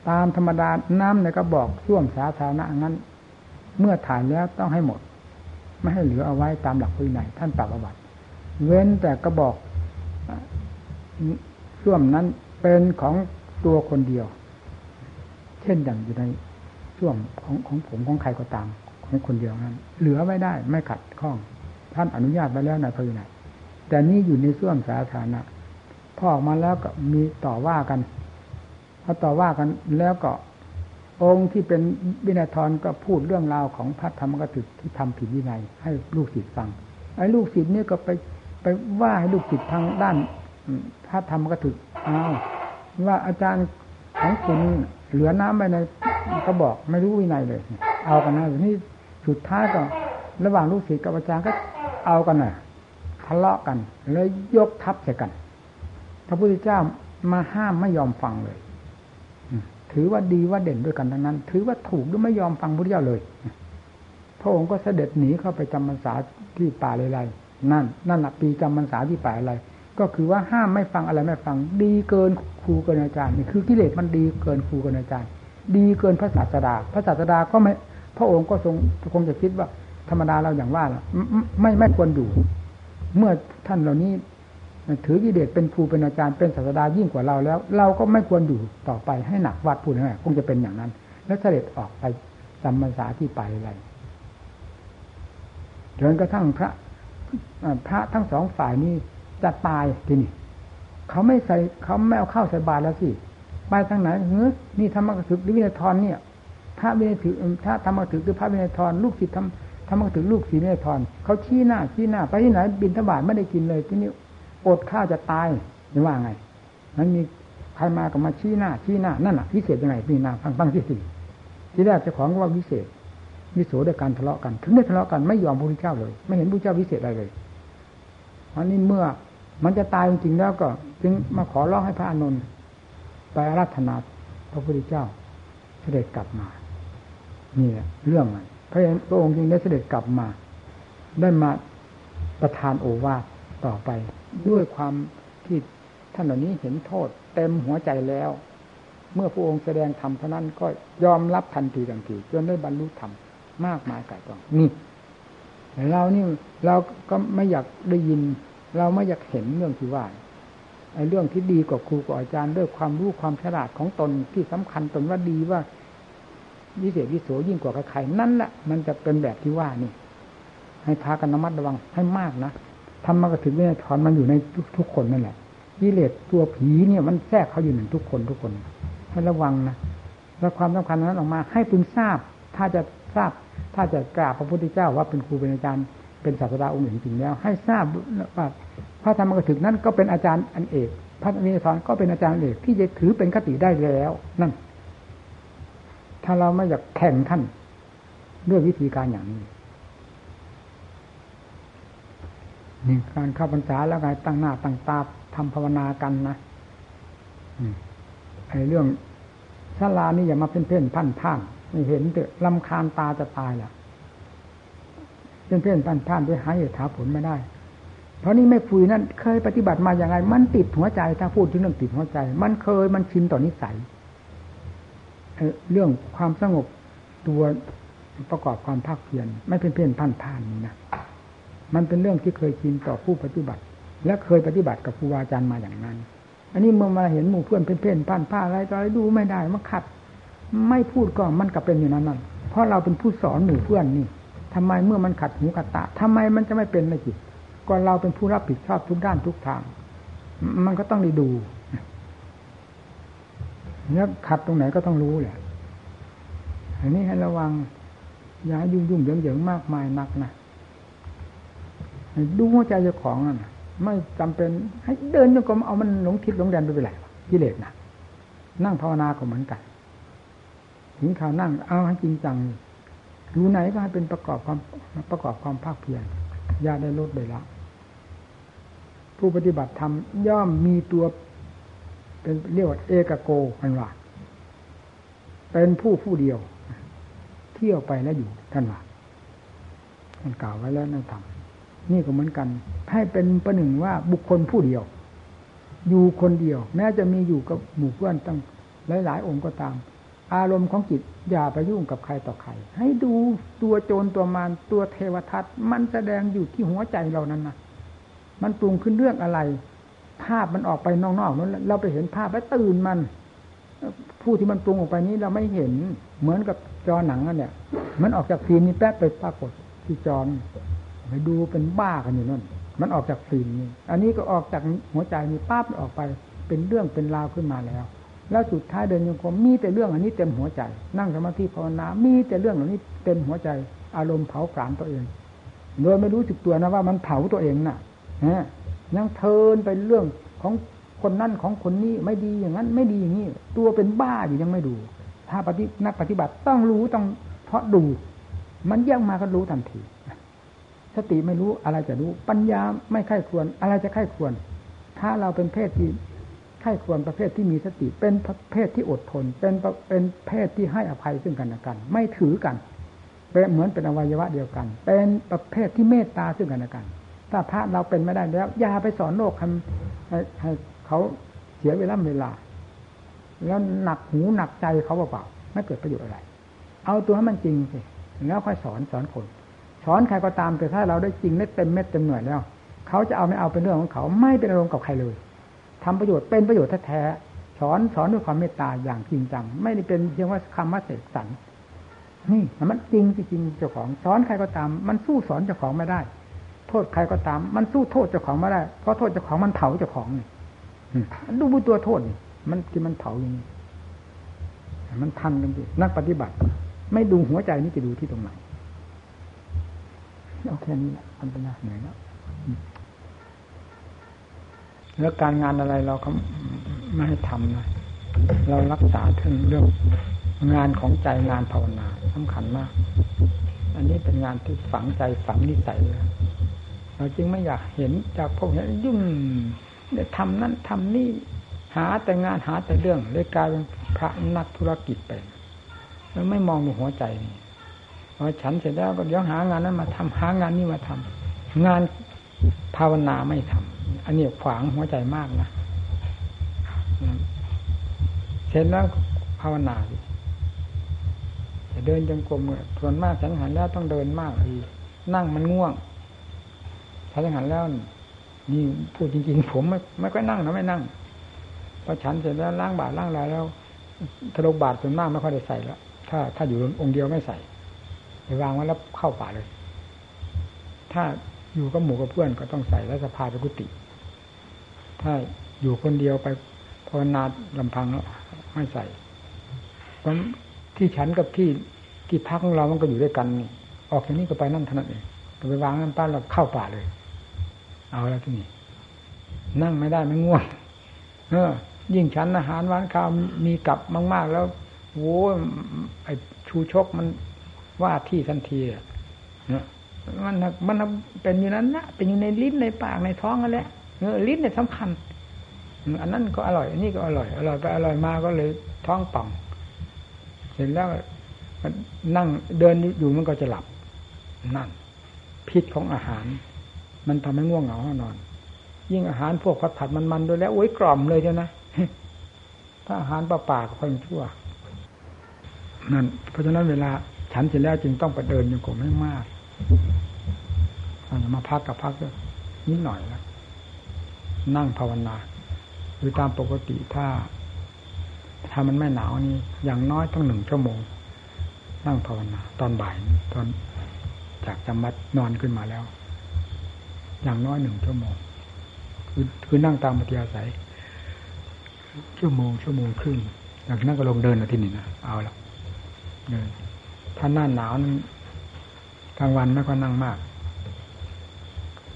A: ตามธรรมดาน้ำในกระบอกส้วมสาธารณะนั้น เมื่อถ่ายแล้วต้องให้หมด ไม่ให้เหลือเอาไว้ตามหลักวินัยท่านปรับอวัติเว้นแต่กระบอก ช่วมนั้นเป็นของตัวคนเดียว เช่นอย่างอยู่ในช่วงของของผมของใครก็ตามของคนเดียวนั้น เหลือไว้ได้ไม่ขัดข้อง ท่านอนุญาตไว้แล้วในพระวินัยแต่นี่อยู่ในส่วนสาธารณะพอออกมาแล้วก็มีต่อว่ากันพอต่อว่ากันแล้วก็องค์ที่เป็นวินัยทรก็พูดเรื่องราวของพระธรรมกถึกที่ทำผิดวินัยให้ลูกศิษย์ฟัง ไอ้ลูกศิษย์นี่ก็ไปไปว่าให้ลูกศิษย์ทางด้าน พระธรรมกถึกอ้าวว่าอาจารย์ของคุณเหลือน้ำไปในก็บอกไม่รู้วินัยเลย เอากันนะนี่สุดท้ายก็ระหว่างลูกศิษย์กับอาจารย์ก็เอากันน่ะทะเลาะกันเลยยกทัพใส่กัน พระพุทธเจ้ามาห้ามไม่ยอมฟังเลยถือว่าดีว่าเด่นด้วยกันทั้งนั้น ถือว่าถูกด้วยไม่ยอมฟังพระเจ้าเลยพระองค์ก็เสด็จหนีเข้าไปจำพรรษาที่ป่าเลไลนั่น นั่นแหละปีจำพรรษาที่ป่าอะไร ก็คือว่าห้ามไม่ฟังอะไรไม่ฟัง ดีเกินครูเกินอาจารย์นี่คือกิเลสมันดีเกินครูเกินอาจารย์ ดีเกินพระศาสดา พระศาสดาก็ไม่ พระองค์ก็ทรงคงจะคิดว่า ธรรมดาเราอย่างว่าล่ะไม่ไม่ควรอยู่ เมื่อท่านเหล่านี้ถือกิเลสเป็นครูเป็นอาจารย์เป็นศาสดายิ่งกว่าเราแล้ว เราก็ไม่ควรอยู่ต่อไปให้หนักวัดพูดง่ายคงจะเป็นอย่างนั้น แล้วเสด็จออกไปจำพรรษาที่ไปอะไรจนกระทั่งพระพระทั้งสองฝ่ายนี้ จะตายทีนี่เขาไม่ใส่เขาไม่เอาเข้าใส่บาตรแล้วสิไปทางไหนเฮ้ยนี่ธรรมกถึกหรือวินัยทรเนี่ยพระวินัยถือถ้าธรรมกถึกหรือพระวินัยทรลูกศิษย์ทำธรรมกถึกลูกศิษย์วินัยทรเขาชี้หน้าชี้หน้า ไปที่ไหน บินทบาทไม่ได้กินเลยที่นี่อดข้าวจะตายจะว่าไงมันมีใครมาก็มาชี้หน้า ชี้หน้านั่นแหะพิเศษยังไงพี่นาฟังฟังที่สิที่แรกเจ้าของก็ว่าวิเศษวิโสด้วยการทะเลาะกัน ถึงได้ทะเลาะกันไม่ยอมพระพุทธเจ้าเลย ไม่เห็นพระเจ้าวิเศษอะไรเลยอันนี้เมื่อ มันจะตายจริงๆแล้วก็ จึงมาขอร้องให้พระอานนท์ไปอาราธนาพระพุทธเจ้า เสด็จกลับมานี่แหละเรื่องมันพระพระองค์จึงได้เสด็จกลับมา ได้มาประทานโอวาทต่อไป ด้วยความที่ท่านเหล่านี้เห็นโทษ เต็มหัวใจแล้ว เมื่อพระองค์แสดงธรรมเท่านั้นก็ยอมรับทันทีทันทีจนได้บรรลุธรรมมากมายกายกองนี่เรานี่เราก็ไม่อยากได้ยิน เราไม่อยากเห็นเรื่องที่ว่าไอ้เรื่องที่ดีกว่าครูกว่าอาจารย์ด้วยความรู้ความฉลาดของตนที่สำคัญตนว่าดีว่าวิเศษวิโสยิ่งกว่าใครนั่นแหละมันจะเป็นแบบที่ว่านี่ ให้พากันระมัดระวังให้มากนะทำมากระถึงเนี่ยถอนมันอยู่ในทุกทุกคนนั่นแหละกิเลสตัวผีเนี่ยมันแทรกเขาอยู่หนึ่งทุกคนทุกคน ให้ระวังนะแล้วความสำคัญนั้นออกมา ให้พึงทราบ ถ้าจะทราบ ถ้าจะกราบพระพุทธเจ้าว่าเป็นครูเป็นอาจารย์เป็นศาสดาองค์หนึ่งจริงแล้ว ให้ทราบว่า พระธรรมกถึกนั้นก็เป็นอาจารย์อันเอก พระนิสอนก็เป็นอาจารย์เอกที่จะถือเป็นคติได้แล้ว นั่น ถ้าเราไม่อยากแข่งท่านด้วยวิธีการอย่างนี้นี่การเข้าพรรษาแล้วไงตั้งหน้าตั้งตาทำภาวนากันนะไอ้เรื่องศาลานี่อย่ามาเพ่นเพ่นพันพ่านไม่เห็นเถอะลำคาญตาจะตายล่ะเพ่นเพ่นพันพ่านด้วยหาเหตุหาผลไม่ได้ เพราะนี่ไม่ฟุยนั่นเคยปฏิบัติมาอย่างไร มันติดหัวใจถ้าพูดถึงเรื่องติดหัวใจ มันเคยมันชินต่อนนิสัยเรื่องความสงบตัวประกอบความภาคเพียรไม่เพ่นเพ่นพันพ่านนี่นะมันเป็นเรื่องที่เคยชินต่อผู้ปฏิบัติ และเคยปฏิบัติกับครูอาจารย์มาอย่างนั้น อันนี้เมื่อมาเห็นหมู่เพื่อนเพ่นๆผ่านผ้าอะไรต่ออะไรดูไม่ได้มันขัด ไม่พูดก็มันก็เป็นอยู่นั้นนั่นเพราะเราเป็นผู้สอนหมู่เพื่อนนี่ทำไมเมื่อมันขัดหูขัดตาทำไมมันจะไม่เป็นในจิต ก็เราเป็นผู้รับผิดชอบทุกด้านทุกทาง มันก็ต้องได้ดูเนี่ยขัดตรงไหนก็ต้องรู้แหละอันนี้ให้ระวังอย่ายุ่งยุ่งเหยิงเหยิงมากมายนักนะดูหัวใจเจ้าของนั่นไม่จำเป็น ให้เดินจงกรมเอามันหลงทิศหลงแดนไปเป็นไรกิเลสนะนั่งภาวนาก็เหมือนกันถึงข่าวนั่งเอาให้จริงจังรู้ไหนก็ให้เป็นประกอบความประกอบความภาคเพียรยาได้ลดได้ละ ผู้ปฏิบัติธรรมย่อมมีตัว เป็นเรียกว่าเอกโกมันว่าเป็นผู้ผู้เดียว เที่ยวไปแล้วอยู่ท่านว่าท่านกล่าวไว้แล้วในธรรมนี่ก็เหมือนกัน ให้เป็นประหนึ่งว่าบุคคลผู้เดียว อยู่คนเดียว แม้จะมีอยู่กับหมู่เพื่อนตั้งหลายๆองค์ก็ตาม อารมณ์ของจิตอย่าไปยุ่งกับใครต่อใคร ให้ดูตัวโจรตัวมารตัวเทวทัตมันแสดงอยู่ที่หัวใจเรานั้นนะ มันปรุงขึ้นเรื่องอะไร ภาพมันออกไปนอกๆนั้นเราไปเห็นภาพแล้วตื่นมัน ผู้ที่มันปรุงออกไปนี้เราไม่เห็นเหมือนกับจอหนังนั่นเนี่ยมันออกจากฟิล์มนี้แป๊บไปปรากฏที่จอไปดูเป็นบ้ากันอยู่นั่นมันออกจากฟิล์มนี่อันนี้ก็ออกจากหัวใจนี่ปั๊บออกไป เป็นเรื่องเป็นราวขึ้นมาแล้ว แล้วสุดท้ายเดินโยกมมีแต่เรื่องอันนี้เต็มหัวใจ นั่งสมาธิภาวนา มีแต่เรื่องเหล่านี้เต็มหัวใจ อารมณ์เผาผลาญตัวเอง โดยไม่รู้สึกตัวนะว่ามันเผาตัวเองน่ะ ยังเทินไปเรื่องของคนนั่นของคนนี้ไม่ดีอย่างนั้น ไม่ดีอย่างนี้ตัวเป็นบ้าอยู่ยังไม่ดู ถ้าปฏินักปฏิบัติต้องรู้ต้องเพราะดู มันแย่งมาก็รู้ทันทีสติไม่รู้อะไรจะรู้ ปัญญาไม่ไข้ควร อะไรจะไข้ควร ถ้าเราเป็นเพศที่ไข้ควรประเภทที่มีสติ เป็นประเภทที่อดทน เป็นเป็นเพศที่ให้อภัยซึ่งกันและกัน ไม่ถือกันเป็นเหมือนเป็นอวัยวะเดียวกัน เป็นประเภทที่เมตตาซึ่งกันและกัน ถ้าพระเราเป็นไม่ได้แล้วอย่าไปสอนโลกให้ให้เขาเสียเวลาเวลา แล้วหนักหูหนักใจเขาเปล่าๆไม่เกิดประโยชน์อะไร เอาตัวให้มันจริงสิแล้วค่อยสอนสอนคน สอนใครก็ตามแต่ถ้าเราได้จริงได้เต็มเม็ดเต็มหน่วยแล้วเขาจะเอาไม่เอาเป็นเรื่องของเขา ไม่เป็นอารมณ์กับใครเลยทำประโยชน์เป็นประโยชน์แท้ๆสอนสอนด้วยความเมตตาอย่างจริงจังไม่ได้เป็นเพียงว่าคำว่าเสกสรรนี่มันจริงจริงเจ้าของสอนใครก็ตาม มันสู้สอนเจ้าของไม่ได้ โทษใครก็ตาม มันสู้โทษเจ้าของไม่ได้ เพราะโทษเจ้าของมันเผาเจ้าของนี่ดูบุตัวโทษนี่มันที่มันเผาอย่างนี้มันทันกันนักปฏิบัติ ไม่ดูหัวใจนี่จะดูที่ตรงไหนเอาแค่นี้แหละอันเป็นงานเหนื่อยแล้วแล้วการงานอะไรเราก็ไม่ให้ทำนะเรารักษาถึงเรื่องงานของใจงานภาวนาสำคัญมาก อันนี้เป็นงานที่ฝังใจฝังนิสัยเลยเราจึงไม่อยากเห็นจากพวกนี้ยุ่งเนี่ยทำนั่นทำนี่หาแต่งานหาแต่เรื่องเลยกลายเป็นพระนักธุรกิจไปแล้วไม่มองในหัวใจนี่พอฉันเสร็จแล้วก็เดี๋ยวหางานนั้นมาทำหางานนี้มาทำงานภาวนาไม่ทำอันนี้ขวางหัวใจมากนะเสร็จแล้วภาวนาจะ เดินจงกรมส่วนมากฉันหันแล้วต้องเดินมากอีนั่งมันง่วงฉันหันแล้วนี่พูดจริงๆ ผมไม่ไม่ค่อยนั่งนะไม่นั่งพอฉันเสร็จแล้วล้างบาตรล้างลายแล้วทะลกบาตรส่วนมากไม่ค่อยได้ใส่แล้วถ้าถ้าอยู่องค์เดียวไม่ใส่ไปวางไว้แล้วเข้าป่าเลย ถ้าอยู่กับหมู่กับเพื่อนก็ต้องใส่แล้วสภาไปกุฏิถ้าอยู่คนเดียวไปภาวนาลำพังแล้วไม่ใส่ ที่ฉันกับที่ที่พักของเรามันก็อยู่ด้วยกันออกจากนี้ก็ไปนั่นเท่านั้นเองไปวางนั่นป้าเราเข้าป่าเลย เอาแล้วที่นี่นั่งไม่ได้ไม่ง่วงเออ ยิ่งฉันอาหารหวานข้าวมีกลับมาก ๆ แล้วโว้ไอชูชกมันว่าที่ทันทีอะมันมันเป็นอยู่นั้นนะเป็นอยู่ในลิ้นในปากในท้องนั่นแหละเออลิ้นเนี่ยสำคัญอันนั้นก็อร่อย อันนี้ก็อร่อย อร่อยไปอร่อยมาก็เลยท้องป่อง เสร็จแล้วนั่งเดินอยู่มันก็จะหลับ นั่นพิษของอาหาร มันทำให้ง่วงเหงาห้อนอน ยิ่งอาหารพวกผัดผัดมันๆด้วยแล้วโอ้ยกล่อมเลยเจ้านะถ้าอาหารปลาๆก็ค่อยชั่วนั่นเพราะฉะนั้นเวลาฉันเสร็จแล้วจึงต้องไปเดินยังกไม่มากอามาพักกับพักนิดหน่อยแล้วนั่งภาวนาคือตามปกติถ้า ถ้ามันไม่หนาวนี่อย่างน้อยต้องหนึ่งชั่วโมง นั่งภาวนาตอนบ่ายตอนจากจำมัดนอนขึ้นมาแล้ว อย่างน้อยหนึ่งชั่วโมง คือคือนั่งตามปฏิยาศัยชั่วโมงชั่วโมงครึ่งหลังนั้นก็ลงเดินนะที่นี่นะเอาละเดินถ้าหน้าหนาวนั้นกลางวันไม่ก็นั่งมาก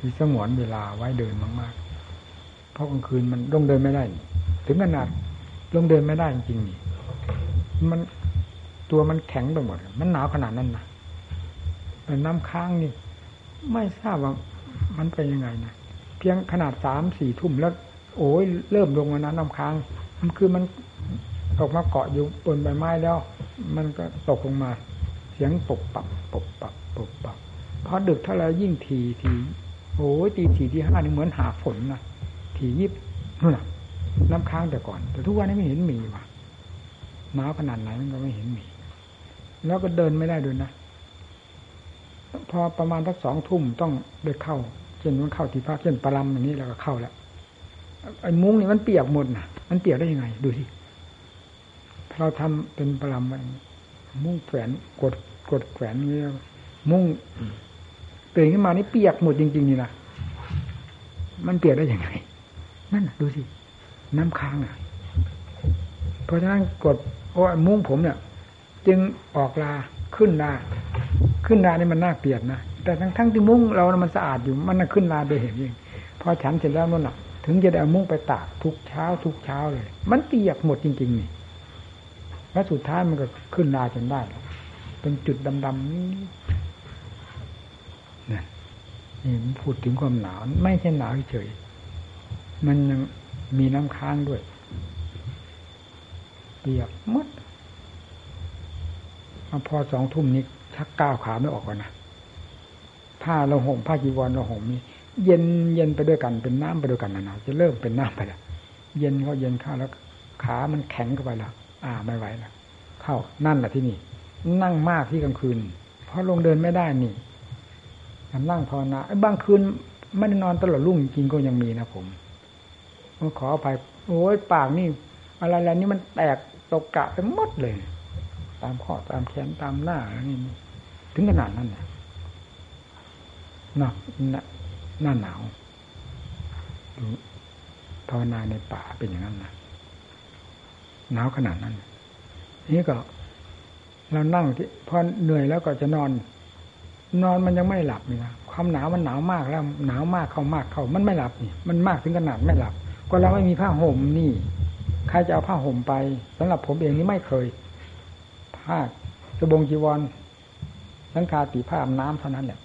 A: มีสงวนเวลาไว้เดินมากๆเพราะกลางคืนมันลงเดินไม่ได้ ถึงขนาด ลงเดินไม่ได้จริงๆมันตัวมันแข็งไปหมด มันหนาวขนาดนั้นนะเป็นน้ำค้างนี่ ไม่ทราบว่ามันเป็นยังไงนะเพียงขนาดสามสี่ทุ่มแล้ว โอ้ยเริ่มลงมานะน้ำค้าง มันคือมันตกมาเกาะอยู่บนใบไม้แล้ว มันก็ตกลงมา เสียงปบปับปบปับปบปับพอดึกเท่าไรยิ่งทีทีโอ้ยตีสี่ที่ห้านี่เหมือนหาฝนนะทียิบ นู่นน้ำค้างแต่ก่อน แต่ทุกวันนี้ไม่เห็นมีว่ะหนาวขนาดไหนมันก็ไม่เห็นมี แล้วก็เดินไม่ได้ด้วยนะพอประมาณสักสองทุ่มต้องได้เข้าเช่นมันเข้าที่พักเช่นปรำอย่างนี้แล้วก็เข้าแล้วไอ้มุ้งนี่มันเปียกหมดนะมันเปียกได้ยังไง ดูสิเราทำเป็นปรำไว้มุ้งแขวนกดกดแขวนนี้ยมุ่งตื่นขึ้นมานี่เปียกหมดจริง ๆ นี่นะมันเปียกได้ยังไง นั่นดูสิ น้ำค้างอะ เพราะฉะนั้นกดโอ้มุ้งผมเนี่ย จึงออกลาขึ้นลาขึ้นลานี่มันน่าเปียกนะแต่ทั้งทั้งที่มุ้งเรามันสะอาดอยู่มันน่าขึ้นลาโดยเห็นเองพอฉันเสร็จแล้วนั่นแหละถึงจะได้เอามุ้งไปตากทุกเช้า ทุกเช้าเลย มันเปียกหมดจริง ๆ นี่แล้วสุดท้ายมันก็ขึ้นลาจนได้ เป็นจุดดำๆนี่นี่พูดถึงความหนาว ไม่ใช่หนาวเฉย มันยัง มีน้ำค้างด้วย เปียกมดพอสองทุ่มนี้ชักก้าวขาไม่ออกก่อนนะผ้าเราห่มผ้าจีวรเราห่มนี่เย็นเย็นไปด้วยกันเป็นน้ำไปด้วยกันนะนะจะเริ่มเป็นน้ำไปแล้วเย็นเขาเย็นเข้าแล้ว ขามันแข็งเข้าไปล้วอ่าไม่ไหวแล้วเข้านั่นแหละที่นี่ นั่งมากที่กลางคืน เพราะลงเดินไม่ได้นี่นั่งภาวนาไอ้บางคืนไม่ได้นอนตลอดรุ่งจริงก็ยังมีนะผม ขออภัยโอ้ยปากนี่ อะไรอะไรนี่มันแตกตกกะไปหมดเลย ตามข้อตามแขนตามหน้านี่ถึงขนาดนั้นนะหนักหน้าหนาวภาวนาในป่าเป็นอย่างนั้นนะหนาวขนาดนั้น นี่ก็ เรานั่งที่พอเหนื่อยแล้วก็จะนอน นอนมันยังไม่หลับนี่นะความหนาวมันหนาวมากแล้ว หนาวมากเข้ามากเข้ามันไม่หลับนี่มันมากถึงขนาดไม่หลับ ก็เราไม่มีผ้าห่มนี่ใครจะเอาผ้าห่มไปสำหรับผมเองนี่ไม่เคยผ้าสบงจีวรสังคาตีผ้าน้ำเท่านั้นแหละ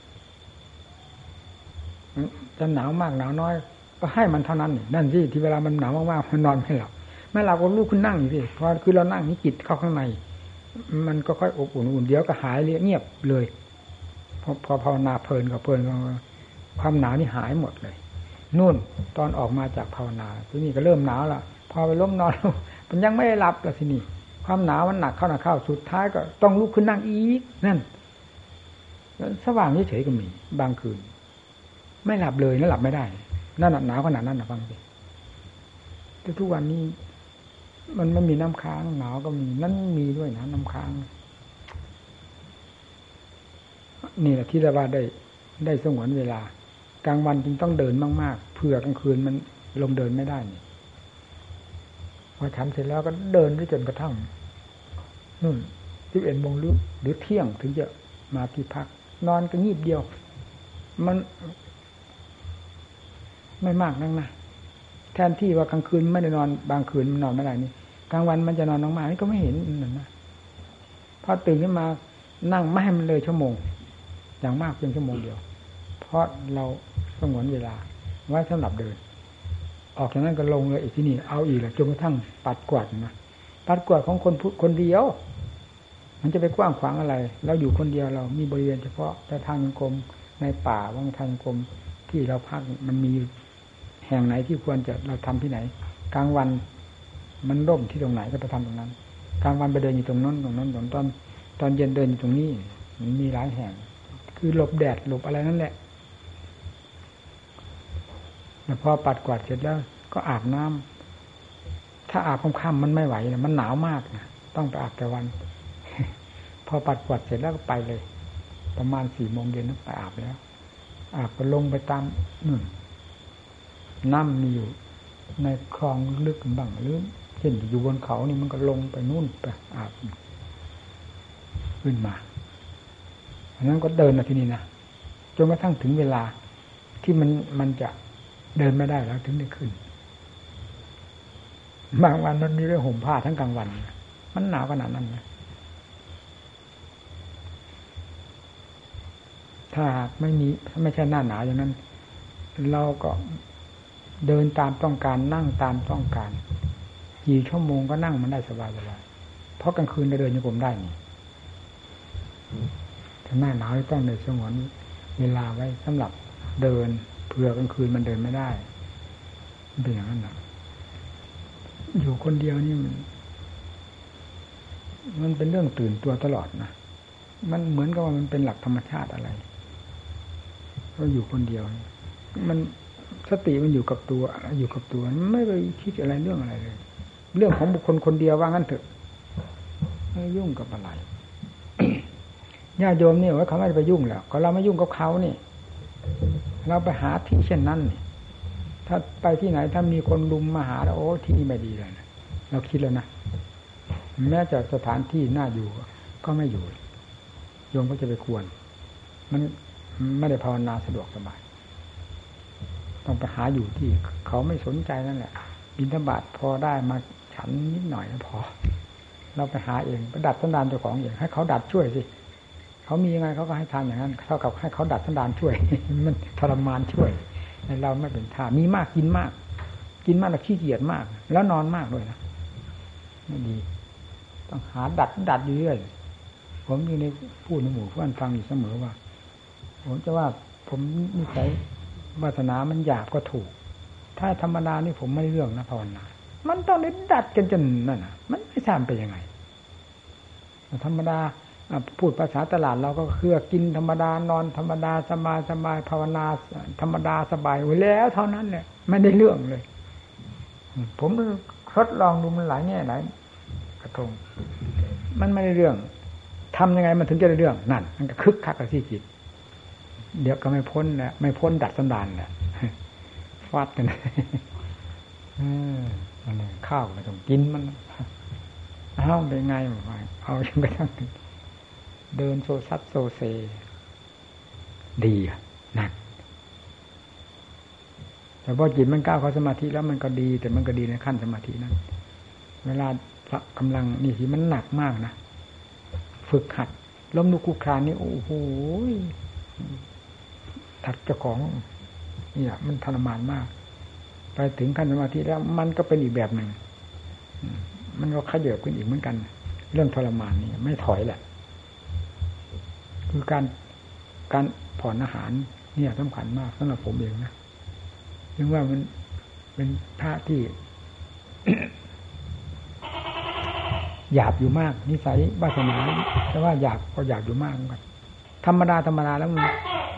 A: จะหนาวมากหนาวน้อย ก็ให้มันเท่านั้นนั่นสิที่เวลามันหนาวมากๆมันนอนไม่หลับไม่หลับก็ลูกคุณนั่งอยู่สิพอคือเรานั่งนี่จิตเข้าข้างใน มันก็ค่อยอบอุ่นอุ่นเดี๋ยวก็หายเงียบเลยพอพอภาวนาเพลินกับเพลินความหนาวนี่หายหมดเลย นู่นตอนออกมาจากภาวนาที่นี่ก็เริ่มหนาวละพอไปล้มนอนมันยังไม่ได้หลับล้วทีนี่ความหนาวมันหนักเข้าหนักเข้าสุดท้ายก็ต้องลุกขึ้นนั่งอีกนั่นสว่างเฉยๆก็มี บางคืน ไม่หลับเลยนะหลับไม่ได้นั่นหนาวขนาดนั้นนะฟังสิแต่ทุกวันนี้ มันไม่มีน้ำค้างหนาวก็มีนั่นมีด้วยนะน้ำค้าง นี่แหละที่เรียกว่าได้ได้สงวนเวลา กลางวันจึงต้องเดินมากๆเผื่อกลางคืนมันลงเดินไม่ได้นี่พอฉันเสร็จแล้วก็เดินได้จนกระทั่งนู่นที่เอ็นโมงหรือหรือเที่ยงถึงจะมาที่พัก นอนก็งีบเดียว มัน ไม่มากนักนะแทนที่ว่ากลางคืนไม่ได้นอนบางคืนมันนอนไม่ได้นี่กลางวันมันจะนอนน้องมานี่ก็ไม่เห็นนั่นนะพอตื่นขึ้นมานั่งไม่ให้มันเลยชั่วโมง อย่างมากเพียงชั่วโมงเดียว เพราะเรา สงวนเวลา ไว้สำหรับเดิน ออกจากนั้นก็ลงเลยอีกที่นี่เอาอีกแล้วจนกระทั่งปัดกวาดนะปัดกวาดของคนคนเดียว มันจะไปกว้างขวางอะไร เราอยู่คนเดียวเรามีบริเวณเฉพาะแต่ทางกรมในป่าว่างทางกรมที่เราพักมันมีแห่งไหนที่ควรจะเราทำที่ไหน กลางวันมันร่มที่ตรงไหนก็ไปทำตรงนั้น กลางวันไปเดินอยู่ตรงนั้นตรงนั้นตอนตอนตอนเย็นเดินอยู่ตรงนี้มันมีหลายแห่ง คือหลบแดดหลบอะไรนั่นแหละ แล้วพอปัดกวาดเสร็จแล้ว ก็อาบน้ำถ้าอาบค่ำๆมันไม่ไหวนะมันหนาวมากนะต้องไปอาบแต่วัน พอปัดกวาดเสร็จแล้วก็ไปเลย ประมาณสี่โมงเย็นไปอาบแล้ว อาบก็ลงไปตามนึ่งน้ำมีอยู่ในคลองลึกบ้างหรือเช่นอยู่บนเขานี่มันก็ลงไปนู่นไปอาบขึ้นมาอันนั้นก็เดินมาที่นี่นะจนกระทั่งถึงเวลาที่มันมันจะ เดินไม่ได้แล้วถึงได้ขึ้น บางวันมันมีเรื่องห่มผ้าทั้งกลางวัน มันหนาวขนาดนั้นนะถ้าไม่มีไม่ใช่หน้าหนาวอย่างนั้น เราก็เดินตามต้องการนั่งตามต้องการกี่ชั่วโมงก็นั่งมันได้สบายสบายเพราะกลางคืนเราเดินโยกมได้นี่ถ้าหน้าหนาวต้องในสงวนเวลาไว้สำหรับเดิน ผื่อกลางคืนมันเดินไม่ได้เป็นอย่างนั้นนะอยู่คนเดียวนี่มันมันเป็นเรื่องตื่นตัวตลอดนะ มันเหมือนกับว่ามันเป็นหลักธรรมชาติอะไรก็อยู่คนเดียว มันสติมันอยู่กับตัว อยู่กับตัว ไม่ไปคิดอะไรเรื่องอะไรเลย เรื่องของบุคคลคนเดียวว่างั้นเถอะ ไม่ยุ่งกับอะไรญาติโยมนี่ว่าเขาไม่ไปยุ่งแล้วก็เราไม่ยุ่งกับเขานี่ เราไปหาที่เช่นนั้นนี่ถ้าไปที่ไหนถ้ามีคนลุมมาหาแล้วโอ้ที่นี่ไม่ดีเลยนะเราคิดแล้วนะแม้จะสถานที่น่าอยู่ ก็ไม่อยู่โยมก็จะไปควร มันไม่ได้ภาวนาสะดวกสบายต้องไปหาอยู่ที่ เขาไม่สนใจนั่นแหละบินธบาตพอได้มาฉันนิดหน่อยแล้วพอ เราไปหาเองไปดัดสันดานเจ้าของเองให้เขาดัดช่วยสิ เขามียังไงเขาก็ให้ทำอย่างนั้นเท่ากับให้เขาดัดสันดานช่วย มันทรมานช่วยเราไม่เป็นท่ามีมากกินมาก กินมากแล้วขี้เกียจมาก แล้วนอนมากด้วยนะไม่ดี ต้องหาดัดดัดอยู่เรื่อยผมอยู่ในพูดในหมู่เพื่อนฟังอยู่เสมอว่า ผมจะว่าผมนิสัยวาสนามันหยาบก็ถูก ถ้าธรรมดานี่ผมไม่เรื่องนะภาวนา มันต้องได้ดัดกันจนนั่นน่ะมันไม่ทราบเป็นยังไงธรรมดา พูดภาษาตลาดเราก็คือกินธรรมดานอนธรรมดาสบายสบายภาวนาธรรมดาสบายไว้แล้ว เท่านั้นแหละไม่ได้เรื่องเลย ผมทดลองดูมันหลายแง่หลายกระทง มันไม่ได้เรื่องทำยังไงมันถึงจะได้เรื่องนั่น มันก็คึกคักกับที่จิต เดี๋ยวก็ไม่พ้นนะไม่พ้นดัดสันดานแหละฟาดกันอืมข้าวไม่ต้องกินมันเอาเป็นไงเอาจนกระทั่ง เดินโซซัดโซเซ ดีนั่นแต่พอจิตมันก้าวเข้าสมาธิแล้วมันก็ดี แต่มันก็ดีในขั้นสมาธินั้น เวลาพระกำลังนี่ที่มันหนักมากนะฝึกหัดล้มลุกคุกคานนี่โอ้โหถัดเจ้าของเนี่ย มันทรมานมาก ไปถึงขั้นสมาธิแล้วมันก็เป็นอีกแบบหนึ่งมันก็ขยับขึ้นอีกเหมือนกัน เรื่องทรมานนี่ไม่ถอยแหละ คือการการผ่อนอาหารเนี่ยสำคัญมากสำหรับผมเองนะนึกว่ามันเป็นพระที่ หยาบอยู่มาก นิสัยวาสนาแต่ว่าอยากก็อยากอยู่มากเหมือนกันธรรมดาธรรมดาแล้วมัน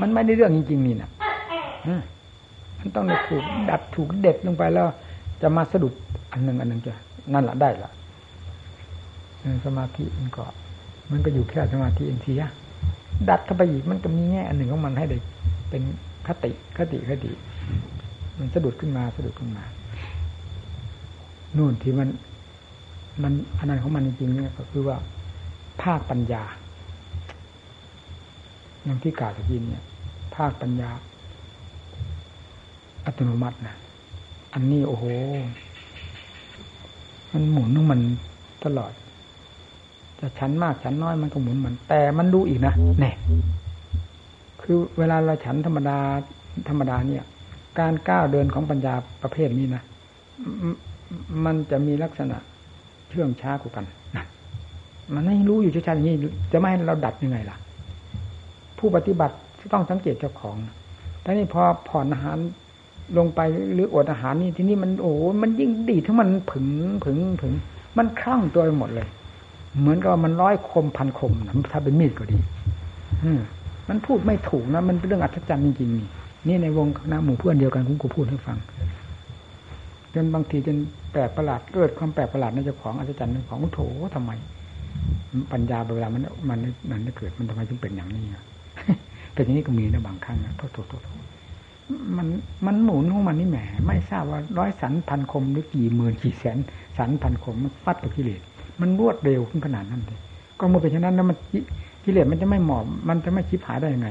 A: มันไม่ได้เรื่องจริงๆนี่นะมันต้องถูกดัดถูกเด็ดลงไปแล้ว จะมาสะดุดอันหนึ่งอันหนึ่งจะนั่นแหละได้ละสมาธิมันก็ มันก็อยู่แค่สมาธิเองเสีย ดัดเข้าไปอีกมันก็มีแง่อันหนึ่งของมันให้ได้เป็นคติคติคติ มันสะดุดขึ้นมาสะดุดขึ้นมา นู่นที่มัน มันอันนั้นของมันจริงๆเนี่ยก็คือว่าภาคปัญญาอย่างที่กล่าวตะกี้เนี่ย ภาคปัญญา อัตโนมัตินะอันนี้โอ้โห มันหมุนของมันตลอด จะฉันมากฉันน้อยมันก็หมุนมัน แต่มันดูอีกนะแน่คือเวลาเราฉันธรรมดาธรรมดาเนี่ย การก้าวเดินของปัญญาประเภทนี้นะมันจะมีลักษณะเชื่องช้ากว่ากันนะมันไม่รู้อยู่ชัดๆอย่างนี้ จะไม่ให้เราดัดยังไงล่ะ ผู้ปฏิบัติต้องสังเกตเจ้าของแต่นี่พอผ่อนอาหารลงไปหรืออดอาหารนี่ที่นี่มันโอ้มันยิ่งดีทั้งมันผึงผึงผึงมันคลั่งตัวไปหมดเลย เหมือนกับมันร้อยคมพันคมนะถ้าเป็นมีดก็ดี อืมันพูดไม่ถูกนะ มันเป็นเรื่องอัศจรรย์จริงๆนี่ในวงคณะหมู่เพื่อนเดียวกันคุณกูพูดให้ฟังจนบางทีจนแปลกประหลาดเกิดความแปลกประหลาดในเจ้าของอัศจรรย์ในของโถทำไม ปัญญาเวลามันมันมันเกิดมันทำไมถึงเป็นอย่างนี้เป็นอย่างนี้ก็มีนะบางครั้งนะโทษโทษโทษมันมันหมุนของมันนี่แหม ไม่ทราบว่าร้อยสันพันคมหรือกี่หมื่นกี่แสนสันพันคมมันฟัดกับกิเลส มันรวดเร็วขึ้นขนาดนั้นเลยก็เมื่อเป็นเช่นนั้นแล้วมันกิเลสมันจะไม่หมอบ มันจะไม่ชิบหายได้ยังไง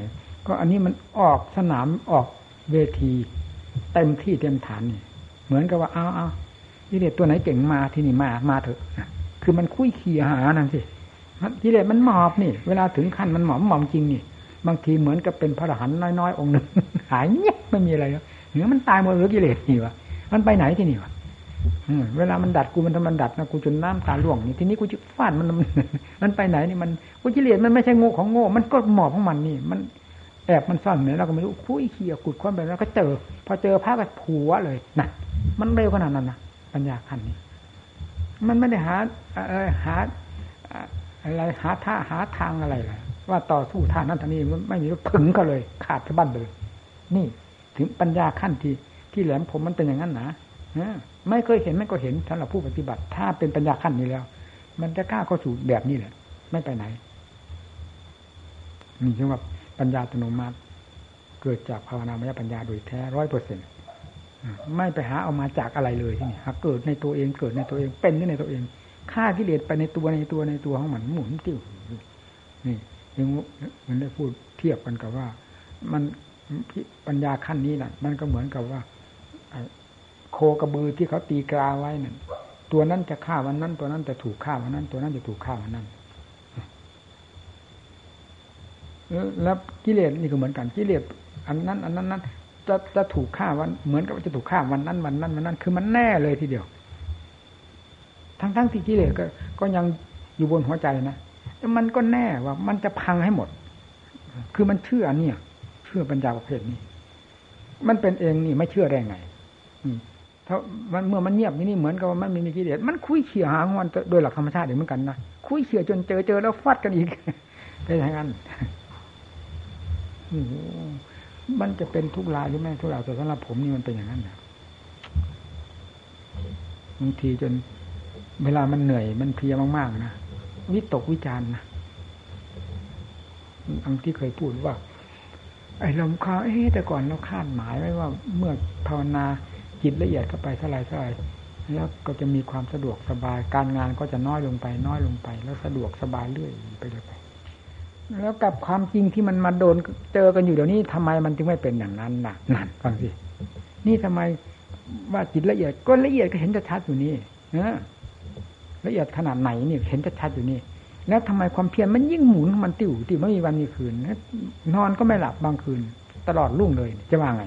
A: ก็อันนี้มันออกสนามออกเวที เต็มที่เต็มฐานนี่เหมือนกับว่าเอาเอากิเลสตัวไหนเก่งมาที่นี่มามาเถอะคือมันคุยเคียหานั่นสิกิเลสมันหมอบนี่ เวลาถึงขั้นมันหมอบหมอบจริงนี่บางทีเหมือนกับเป็นพระอรหันต์น้อยๆองค์หนึ่งหายเงี้ยไม่มีอะไรแล้วเหนือมันตายหมดหรือกิเลสนี่วะมันไปไหนที่นี่วะ เวลามันดัดกูมันทำมันดัดนะกูจนน้ำตาล่วงนี่ทีนี้กูจะฟาดมันมันไปไหนนี่มันกูกิเลสมันไม่ใช่โง่ของโง่ มันก็หมอบของมันนี่ มันแอบมันซ่อนไหนเราก็ไม่รู้คุยเขี่ยกุดคว้าไปแล้วก็เจอ พอเจอพระก็ผัวเลยนะมันเร็วขนาดนั้นนะปัญญาขั้นนี้ มันไม่ได้หาหาอะไรหาท่าหาทางอะไรเลยว่าต่อสู้ท่านั้นท่านี้มันไม่มีผึ่งก็เลย ขาดสะบั้นเลย นี่ ถึงปัญญาขั้นที่ที่แหลมผมมันเป็นอย่างนั้นนะ ไม่เคยเห็นไม่ก็เห็นสำหรับผู้ปฏิบัติ ถ้าเป็นปัญญาขั้นนี้แล้ว มันจะกล้าเข้าสู่แบบนี้แหละ ไม่ไปไหนนี่คือว่าปัญญาอัตโนมัติ เกิดจากภาวนามยปัญญาโดยแท้ร้อยเปอร์เซ็นต์ไม่ไปหาเอามาจากอะไรเลยที่นี่หาเกิดในตัวเองเกิดในตัวเองเป็นในตัวเองฆ่ากิเลสไปในตัวในตัวในตัวของมันหมุนติ้วนี่ยังมันได้พูดเทียบกันกับว่า มันปัญญาขั้นนี้น่ะ มันก็เหมือนกับว่า โคกระบือที่เขาตีกราไว้นั่นตัวนั้นจะฆ่าวันนั้น ตัวนั้นจะถูกฆ่าวันนั้น ตัวนั้นจะถูกฆ่าวันนั้นแล้วกิเลสนี่ก็เหมือนกันกิเลสอันนั้น อันนั้นนั้นจะจะถูกฆ่าวันเหมือนกับจะถูกฆ่าวันนั้นวันนั้นวันนั้น คือมันแน่เลยทีเดียว ทั้งทั้งที่กิเลสก็ก็ยังอยู่บนหัวใจนะแต่มันก็แน่ว่ามันจะพังให้หมด คือมันเชื่อเนี่ย เชื่อปัญญาประเภทนี้ มันเป็นเองนี่ไม่เชื่อได้ไง ถ้ามันเมื่อมันเงียบนี่เหมือนกับว่ามันไม่มีกิเลสมันคุยเขี่ยหางอนโดยหลักธรรมชาติเหมือนกันนะคุยเขี่ยจนเจอเจอแล้วฟัดกันอีกเป็นอย่างนั้นมันจะเป็นทุกรายหรือไม่ทุกรายแต่สำหรับผมนี่มันเป็นอย่างนั้นนะบางทีจนเวลามันเหนื่อย มันเพียมากๆนะวิตกวิจารณ์นะอันที่เคยพูดว่า ไอ้ลมคาเอ๊แต่ก่อนเราคาดหมายไว้ว่า เมื่อภาวนา จิตละเอียดเข้าไปเท่าไรเท่าไรแล้วก็จะมีความสะดวกสบาย การงานก็จะน้อยลงไป น้อยลงไป แล้วสะดวกสบายเรื่อยไปเลยไปแล้วกับความจริงที่มันมาโดนเจอกันอยู่เดี๋ยวนี้ทำไมมันจึงไม่เป็นอย่างนั้นน่ะนั่นฟังสินี่ทำไมว่าจิตละเอียดก็ละเอียดก็เห็นชัดอยู่นี่นะละเอียดขนาดไหนนี่เห็นชัดอยู่นี่ แล้วทำไมความเพียรมันยิ่งหมุนมันติ่วติ่วไม่มีวันมีคืนนอนก็ไม่หลับบางคืน ตลอดรุ่งเลยจะว่าไง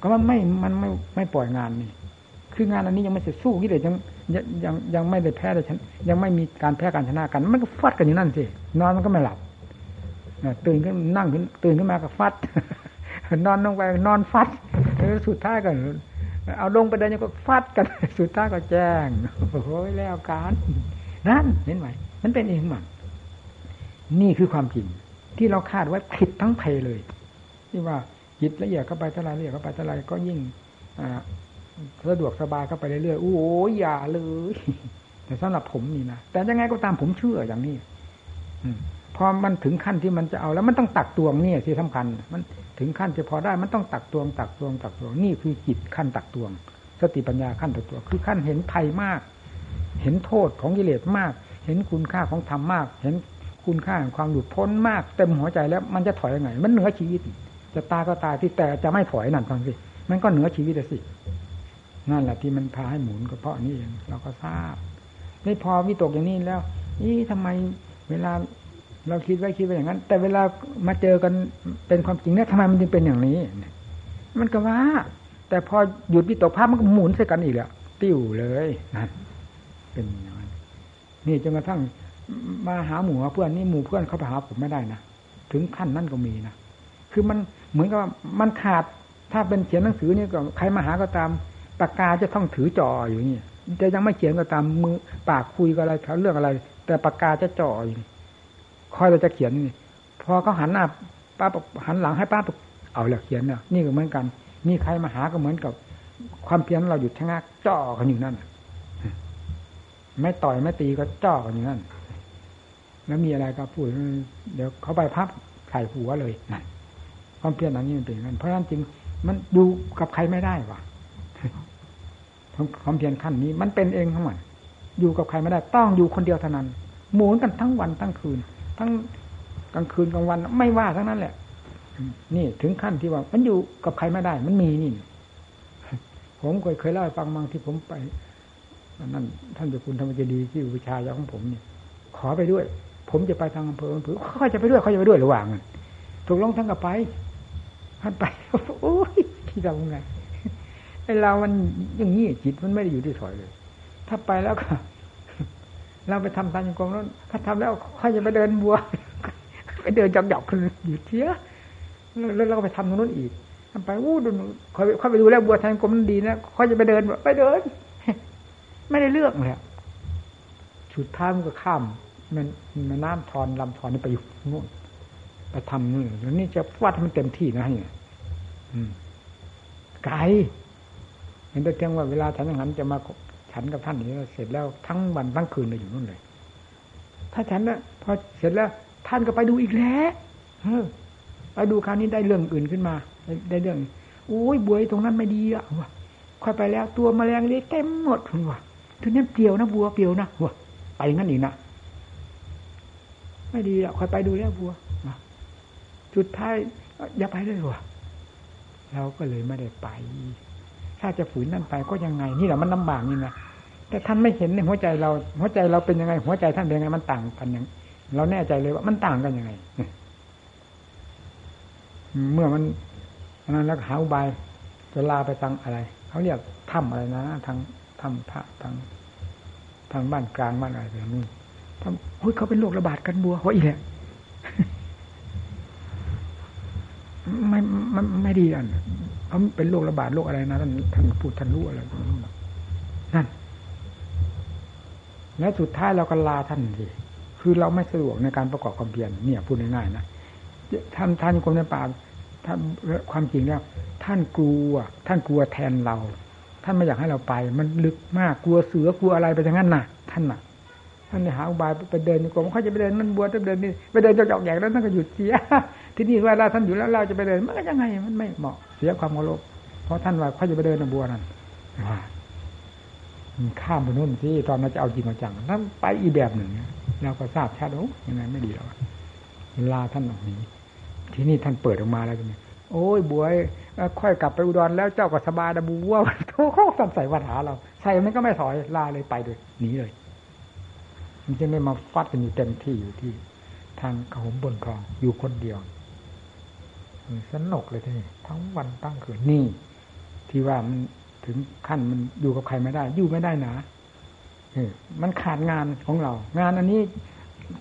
A: ก็ว่าไม่มันไม่ไม่ปล่อยงานนี่คืองานอันนี้ยังไม่เสร็จสู้ที่เดยังยังยังยังไม่ได้แพ้เลยฉันยังไม่มีการแพ้การชนะกัน มันก็ฟัดกันอยู่นั่นสินอนมันก็ไม่หลับตื่นขึ้นนั่งขึ้นตื่นขึ้นมาก็ฟัดนอนลงไปนอนฟัดสุดท้ายก็เอาลงไปเดินยังก็ฟัดกันสุดท้ายก็แจ้งโอ้ยแล้วการนั่นเห็นไหมมันเป็นเองมันนี่คือความจริง ที่เราคาดไว้ผิดทั้งเพเลยที่ว่า จิตละเอียดเข้าไปเท่าไรละเอียดเข้าไปเท่าไรก็ยิ่งสะดวกสบายเข้าไปเรื่อยๆโอ้ยอย่าเลย แต่สำหรับผมนี่นะแต่ยังไงก็ตามผมเชื่ออย่างนี้พอมันถึงขั้นที่มันจะเอาแล้วมันต้องตักตวงนี่ที่สำคัญ มันถึงขั้นจะพอได้มันต้องตักตวง ตักตวง ตักตวงนี่คือจิตขั้นตักตวง สติปัญญาขั้นตักตวงคือขั้นเห็นภัยมาก เห็นโทษของกิเลสมาก เห็นคุณค่าของธรรมมาก เห็นคุณค่าของความหลุดพ้นมาก เต็มหัวใจแล้วมันจะถอยยังไง มันเหนือชีวิต จะตายก็ตายที่แต่จะไม่ถอยนั่นฟังสิมันก็เหนือชีวิตสินั่นแหละที่มันพาให้หมุนก็เพราะนี้เองเราก็ทราบไม่พอวิตกอย่างนี้แล้วนี่ทำไมเวลาเราคิดไว้คิดไว้อย่างนั้น แต่เวลามาเจอกันเป็นความจริงเนี่ยทำไมมันจึงเป็นอย่างนี้มันก็ว่า แต่พอหยุดวิตกภาพมันก็หมุนใส่กันอีกแล้วติ้วเลยนั่นเป็นอย่างนั้นนี่จนกระทั่งมาหาหมู่เพื่อนนี่หมู่เพื่อนเขาไปหาผมไม่ได้นะถึงขั้นนั้นก็มีนะคือมัน เหมือนกับมันขาดถ้าเป็นเขียนหนังสือนี่ก็ใครมาหาก็ตามปากกาจะต้องถือจ่ออยู่นี่จะยังไม่เขียนก็ตามมือปากคุยก็อะไรเขาเรื่องอะไร แต่ปากกาจะจ่ออยู่คอยเราจะเขียนนี่พอเขาหันหน้าป้าหันหลังให้ป้าเอาแล้วเขียนเนี่ยนี่ก็เหมือนกันมีใครมาหาก็เหมือนกับ ความเพียรเราหยุดชะงักจ่อกันอยู่นั่นไม่ต่อยไม่ตีก็จ่อกันอยู่นั่นแล้วมีอะไรก็พูดเดี๋ยวเขาไปพับใส่หัวเลยนั่น ความเพียรนั้นนี่มันเป็นอย่างนั้นเพราะฉะนั้นจริงมันดูกับใครไม่ได้ว่ะความเพียรขั้นนี้ มันเป็นเองทั้งหมดอยู่กับใครไม่ได้ ต้องอยู่คนเดียวเท่านั้น หมุนกันทั้งวันทั้งคืน ทั้งกลางคืนกลางวันไม่ว่าทั้งนั้นแหละ นี่ถึงขั้นที่ว่า มันอยู่กับใครไม่ได้ มันมีนี่ ผมเคยเคยเล่าให้ฟังบางที่ผมไปนั่นท่านเจ้าคุณธรรมเจดีที่อุปชายาของผมเนี่ยขอไปด้วย ผมจะไปทางอำเภออำเภอเขาจะไปด้วยเขาจะไปด้วยระหว่างถูกลงทั้งกับไป ท่านไปโอ้ยที่เราไงไอเรามันอย่างนี้จิตมันไม่ได้อยู่ที่ถอยเลย ถ้าไปแล้วก็เราไปทำตามยังกงนั้นถ้าทำแล้วค่อยจะไปเดินบัวไปเดินจอกหยอกคนอยู่เทียแล้วเราก็ไปทำตรงนู้นอีกทำไปอู้ดูค่อยค่อยไปดูแล้วบัวทางกรมดีนะค่อยจะไปเดินไปเดิน ไม่ได้เลือกเลยสุดท้ายมันก็ข้ามมันมันน้ำทอนลำทอนนี่ไปอยู่นู่น ไปทำนู่นแล้วนี่จะวัดมันเต็มที่นะเนี่ยไกลเห็นแต่เพียงว่าเวลาฉันอย่างนั้นจะมาฉันกับท่านนี้เสร็จแล้วทั้งวันทั้งคืนเลยอยู่นู่นเลย ถ้าฉันนะพอเสร็จแล้วท่านก็ไปดูอีกแล้วไปดูคราวนี้ได้เรื่องอื่นขึ้นมา ได้เรื่องโอ้ยบวยตรงนั้นไม่ดีอะค่อยไปแล้ว ตัวแมลงเลยเต็มหมดคุณว่าทีนี้เปลี่ยวนะบัวเปลี่ยวนะวะไปงั้นอีกนะไม่ดีอะค่อยไปดูแล้วบัว จุดท้ายอย่าไปเลยวะเราก็เลยไม่ได้ไป ถ้าจะฝืนนั่นไปก็ยังไง นี่แหละมันลาบากนี่นะแต่ท่านไม่เห็นในหัวใจเรา หัวใจเราเป็นยังไง หัวใจท่านเป็นยังไงมันต่างกันอย่างเราแน่ใจเลยว่ามันต่างกันยังไง เมื่อมันนั้นแล้วหาอุบายจะลาไปทางอะไรเขาเรียกถ้ำอะไรนะทางถ้ำพระทางทางบ้านกลางบ้านอะไรแบบนี้ทำเฮ้ยเขาเป็นโรคระบาดกันบัวว่าอีแหละ ไม่ไม่ไม่ดีอันเขาเป็นโรคระบาดโรคอะไรนะท่านท่านพูดท่านรู้อะไรนั่นแล้วสุดท้ายเราก็ลาท่านสิคือเราไม่สะดวกในการประกอบความเพียรเนี่ยพูดง่ายๆนะท่านท่านคนในป่าท่านความจริงแล้ว ท่านกลัว ท่านกลัวแทนเรา ท่านไม่อยากให้เราไป มันลึกมากกลัวเสือกลัวอะไรไปทั้งนั้นน่ะ ท่านน่ะ ท่านหาอุบายไปเดินกรมเขาจะไปเดินมันบวชจะเดินนี่ไปเดินจอกๆอย่างนั้นท่านก็หยุดเสีย ที่นี่เวลาท่านอยู่แล้วเราจะไปเดินมันก็ยังไงมันไม่เหมาะเสียความเคารพเพราะท่านว่าเขาจะไปเดินในบัวนั่นว่าข้ามไปนู่นที่ตอนนั้นจะเอาจริงเอาจังนั่นไปอีแบบหนึ่งเราก็ทราบชัดโอ้ยังไงไม่ดีหรอกเวลาท่านออกนี้ ที่นี่ท่านเปิดออกมาแล้วเนี่ยโอ้ยบวยค่อยกลับไปอุดรแล้วเจ้าก็สบายดบูว่าโทเขาสั่นใส่วัฏหาเราใส่มันก็ไม่ถอยลาเลยไปเลยหนีเลยมันจะไม่มาฟัดกันอยู่เต็มที่อยู่ที่ ทางขมบนคลองอยู่คนเดียว สนุกเลยทีนี้ทั้งวันตั้งคืนนี่ ที่ว่ามันถึงขั้นมันอยู่กับใครไม่ได้ อยู่ไม่ได้นะเออมันขาดงานของเรา งานอันนี้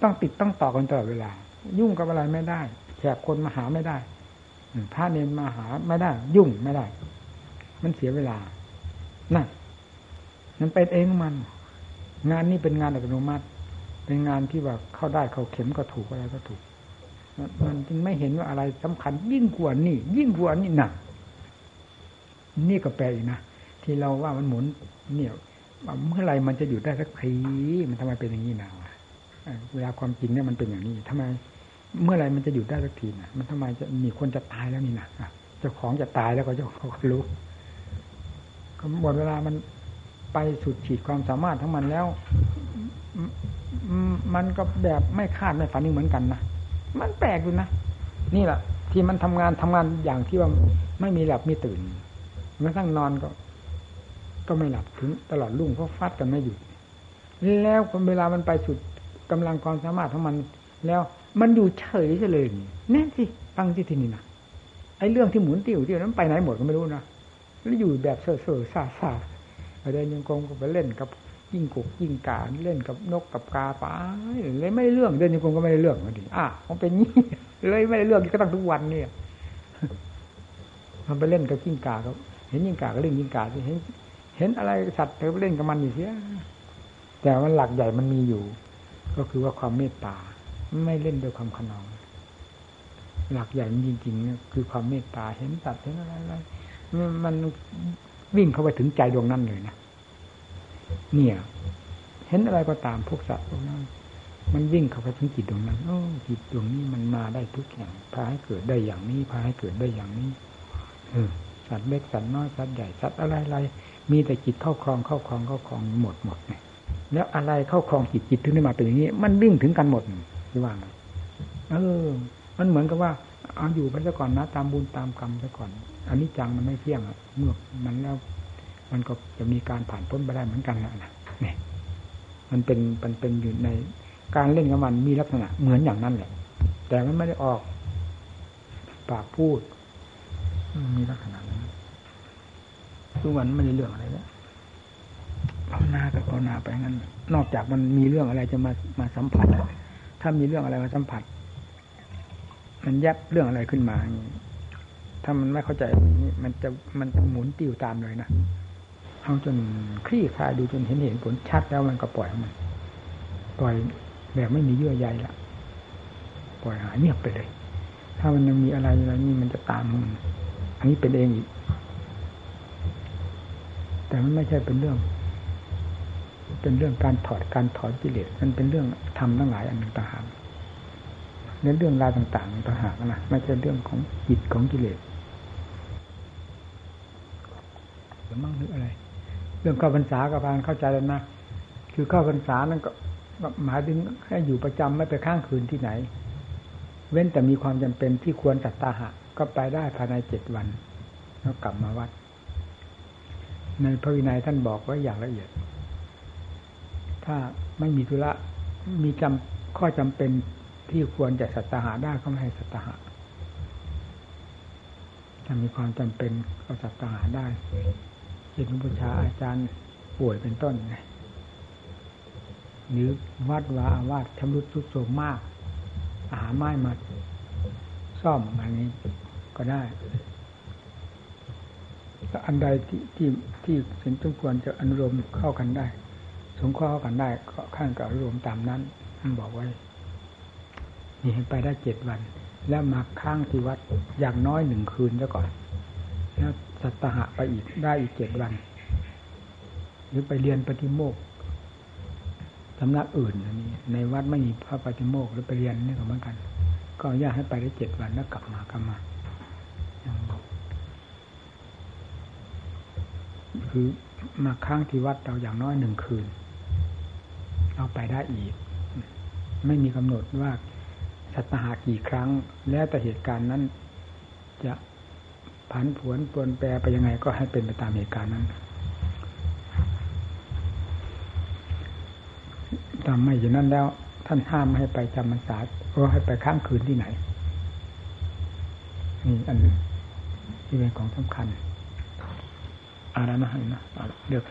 A: ต้องติดต้องต่อกันตลอดเวลา ยุ่งกับอะไรไม่ได้แขกคนมาหาไม่ได้พระเนนมาหาไม่ได้ ยุ่งไม่ได้ มันเสียเวลานั่นมันเป็นเองมัน งานนี้เป็นงานอัตโนมัติ เป็นงานที่ว่าเข้าได้เข้าเข็มก็ถูกอะไรก็ถูก มันจึงไม่เห็นว่าอะไรสำคัญ ยิ่งกว่านี่ยิ่งกว่านี่หนักนี่ก็แปลอีกนะที่เราว่ามันหมุน เนี่ยเมื่อไรมันจะอยู่ได้สักทีมันทำไมเป็นอย่างนี้นะเวลาความจริงเนี่ยมันเป็นอย่างนี้ทำไม เมื่อไรมันจะอยู่ได้สักทีนะมันทำไมจะมีคนจะตายแล้วนี่นะเจ้าของจะตายแล้วก็เจ้าเขารู้ก็หมดเวลามันไปสุดขีดความสามารถทั้งมันแล้ว มันก็แบบไม่คาดไม่ฝันนี่เหมือนกันนะ มันแปลกอยู่นะนี่แหละที่มันทำงานทำงานอย่างที่ว่าไม่มีหลับมีตื่นแม้ทั้งนอนก็ ก็ไม่หลับถึงตลอดรุ่งเพราะฟาดกันไม่หยุดแล้วเวลามันไปสุดกำลังความสามารถของมัน แล้วมันอยู่เฉยเลยแน่นสิฟังที่ที่นี่นะไอ้เรื่องที่หมุนติ้วติ้วนั้นไปไหนหมดก็ไม่รู้นะแล้วอยู่แบบเซ่อเซ่อซาซาเดินยังกงก็ไปเล่นกับ ยิ่งกบยิ่งกาเล่นกับนกกับกาไปเลยไม่เรื่องเดินยังกงก็ไม่ได้เรื่องมาดิอะมันเป็นงี้เลยไม่ได้เรื่องก็ตั้งทุกวันเนี่ยมันไปเล่นกับยิ่งกาก็เห็นยิ่งกาก็เล่นยิ่งกาเห็นเห็นอะไรสัตว์เธอไปเล่นกับมันอยู่เสียแต่มันหลักใหญ่มันมีอยู่ ก็คือว่าความเมตตา ไม่เล่นด้วยความขนอง หลักใหญ่จริงๆคือความเมตตาเห็นสัตว์เห็นอะไรอะไรมันวิ่งเข้าไปถึงใจดวงนั้นเลยนะ เนี่ย เห็นอะไรก็ตามพวกสัตว์พวกนั้นมันวิ่งเข้าไปถึงจิตดวงนั้นโอ้จิตดวงนี้มันมาได้ทุกอย่างพาให้เกิดได้อย่างนี้พาให้เกิดได้อย่างนี้อสัตว์เล็กสัตว์น้อยสัตว์ใหญ่สัตว์อะไรอะไรมีแต่จิตเข้าครองเข้าครองเข้าครองหมดหมดเนี่ยแล้วอะไรเข้าครองจิตจิตถึงได้มาเป็นอย่างนี้ มันวิ่งถึงกันหมดที่ว่าเออ มันเหมือนกับว่าเอาอยู่ไปซะก่อนนะ ตามบุญตามกรรมซะก่อนอันนี้จังมันไม่เที่ยงอะเมื่อมันแล้ว มันก็จะมีการผ่านพ้นไปได้เหมือนกันนะเนี่ยมันเป็นมันเป็นอยู่ในการเล่นกับมันมีลักษณะเหมือนอย่างนั้นแหละ แต่มันไม่ได้ออก ปากพูดมีลักษณะนั้นทุกวันไม่ได้เรื่องอะไรแล้วภาวนากับภาวนาไปงั้น นอกจากมันมีเรื่องอะไรจะมามาสัมผัส ถ้ามีเรื่องอะไรมาสัมผัส มันแยบเรื่องอะไรขึ้นมา ถ้ามันไม่เข้าใจนี่มันจะมันหมุนติวตามเลยนะ เอาจนคลี่คลายดูจนเห็นเห็นผลชัดแล้วมันก็ปล่อยมัน ปล่อยแบบไม่มีเยื่อใยละปล่อยหายเงียบไปเลย ถ้ามันยังมีอะไรอะไรนี่มันจะตามมันอันนี้เป็นเองอีก แต่มันไม่ใช่เป็นเรื่อง เป็นเรื่องการถอดการถอนกิเลสมันเป็นเรื่องทำทั้งหลายอันต่างหากในเรื่องราวต่างๆต่างหากนะไม่ใช่เรื่องของจิตของกิเลสรือมั่งนึกอะไร รื่องเข้าพรรษากับพานเข้าใจแล้วนะคือเข้าพรรษานั้นก็หมายถึงให้อยู่ประจำไม่ไปข้างคืนที่ไหน เว้นแต่มีความจำเป็นที่ควรตัดตาหะ ก็ไปได้ภายในเจ็ดวันแล้วกลับมาวัด ในพระวินัยท่านบอกไว้อย่างละเอียด ถ้าไม่มีธุระมีจำข้อจำเป็นที่ควรจะสัตหาได้ก็ไม่ให้สัตหาถ้ามีความจำเป็นก็สัตหาได้ เช่นบูชาอาจารย์ป่วยเป็นต้นไงหรือวัดวาอาวาสชำรุดทุดโทรมมากอาหาไม้มาซ่อมอันนี้ก็ได้ถ้าอันใดที่ที่ที่เห็นสมควรจะอนุโลมเข้ากันได้ สงเคราะห์เข้ากันได้ก็ข้างกับอนุโลมตามนั้นท่านบอกไว้ นี่ไปได้เจ็ดวัน แล้วมาข้างที่วัดอย่างน้อยหนึ่งคืนซะก่อน แล้ว สัตหะไปอีกได้อีกเจ็ดวัน หรือไปเรียนปฏิโมกข์สำนักอื่นอันนี้ ในวัดไม่มีพระปฏิโมกข์หรือไปเรียนนี่ก็เหมือนกัน ก็อนุญาตให้ไปได้เจ็ดวันแล้วกลับมากลับมาคือมาค้างที่วัดเราอย่างน้อยหนึ่งคืน เราไปได้อีก ไม่มีกำหนดว่าสัตหากี่ครั้ง แล้วแต่เหตุการณ์นั้นจะ ผันผวนปวนแปรไปยังไงก็ให้เป็นไปตามเหตุการณ์นั้นทำไม่อย่างนั้นแล้ว ท่านห้ามให้ไปจำพรรษาก็ให้ไปข้างคืนที่ไหนนี่อันที่เป็นของสำคัญอะไรนะนะเลือก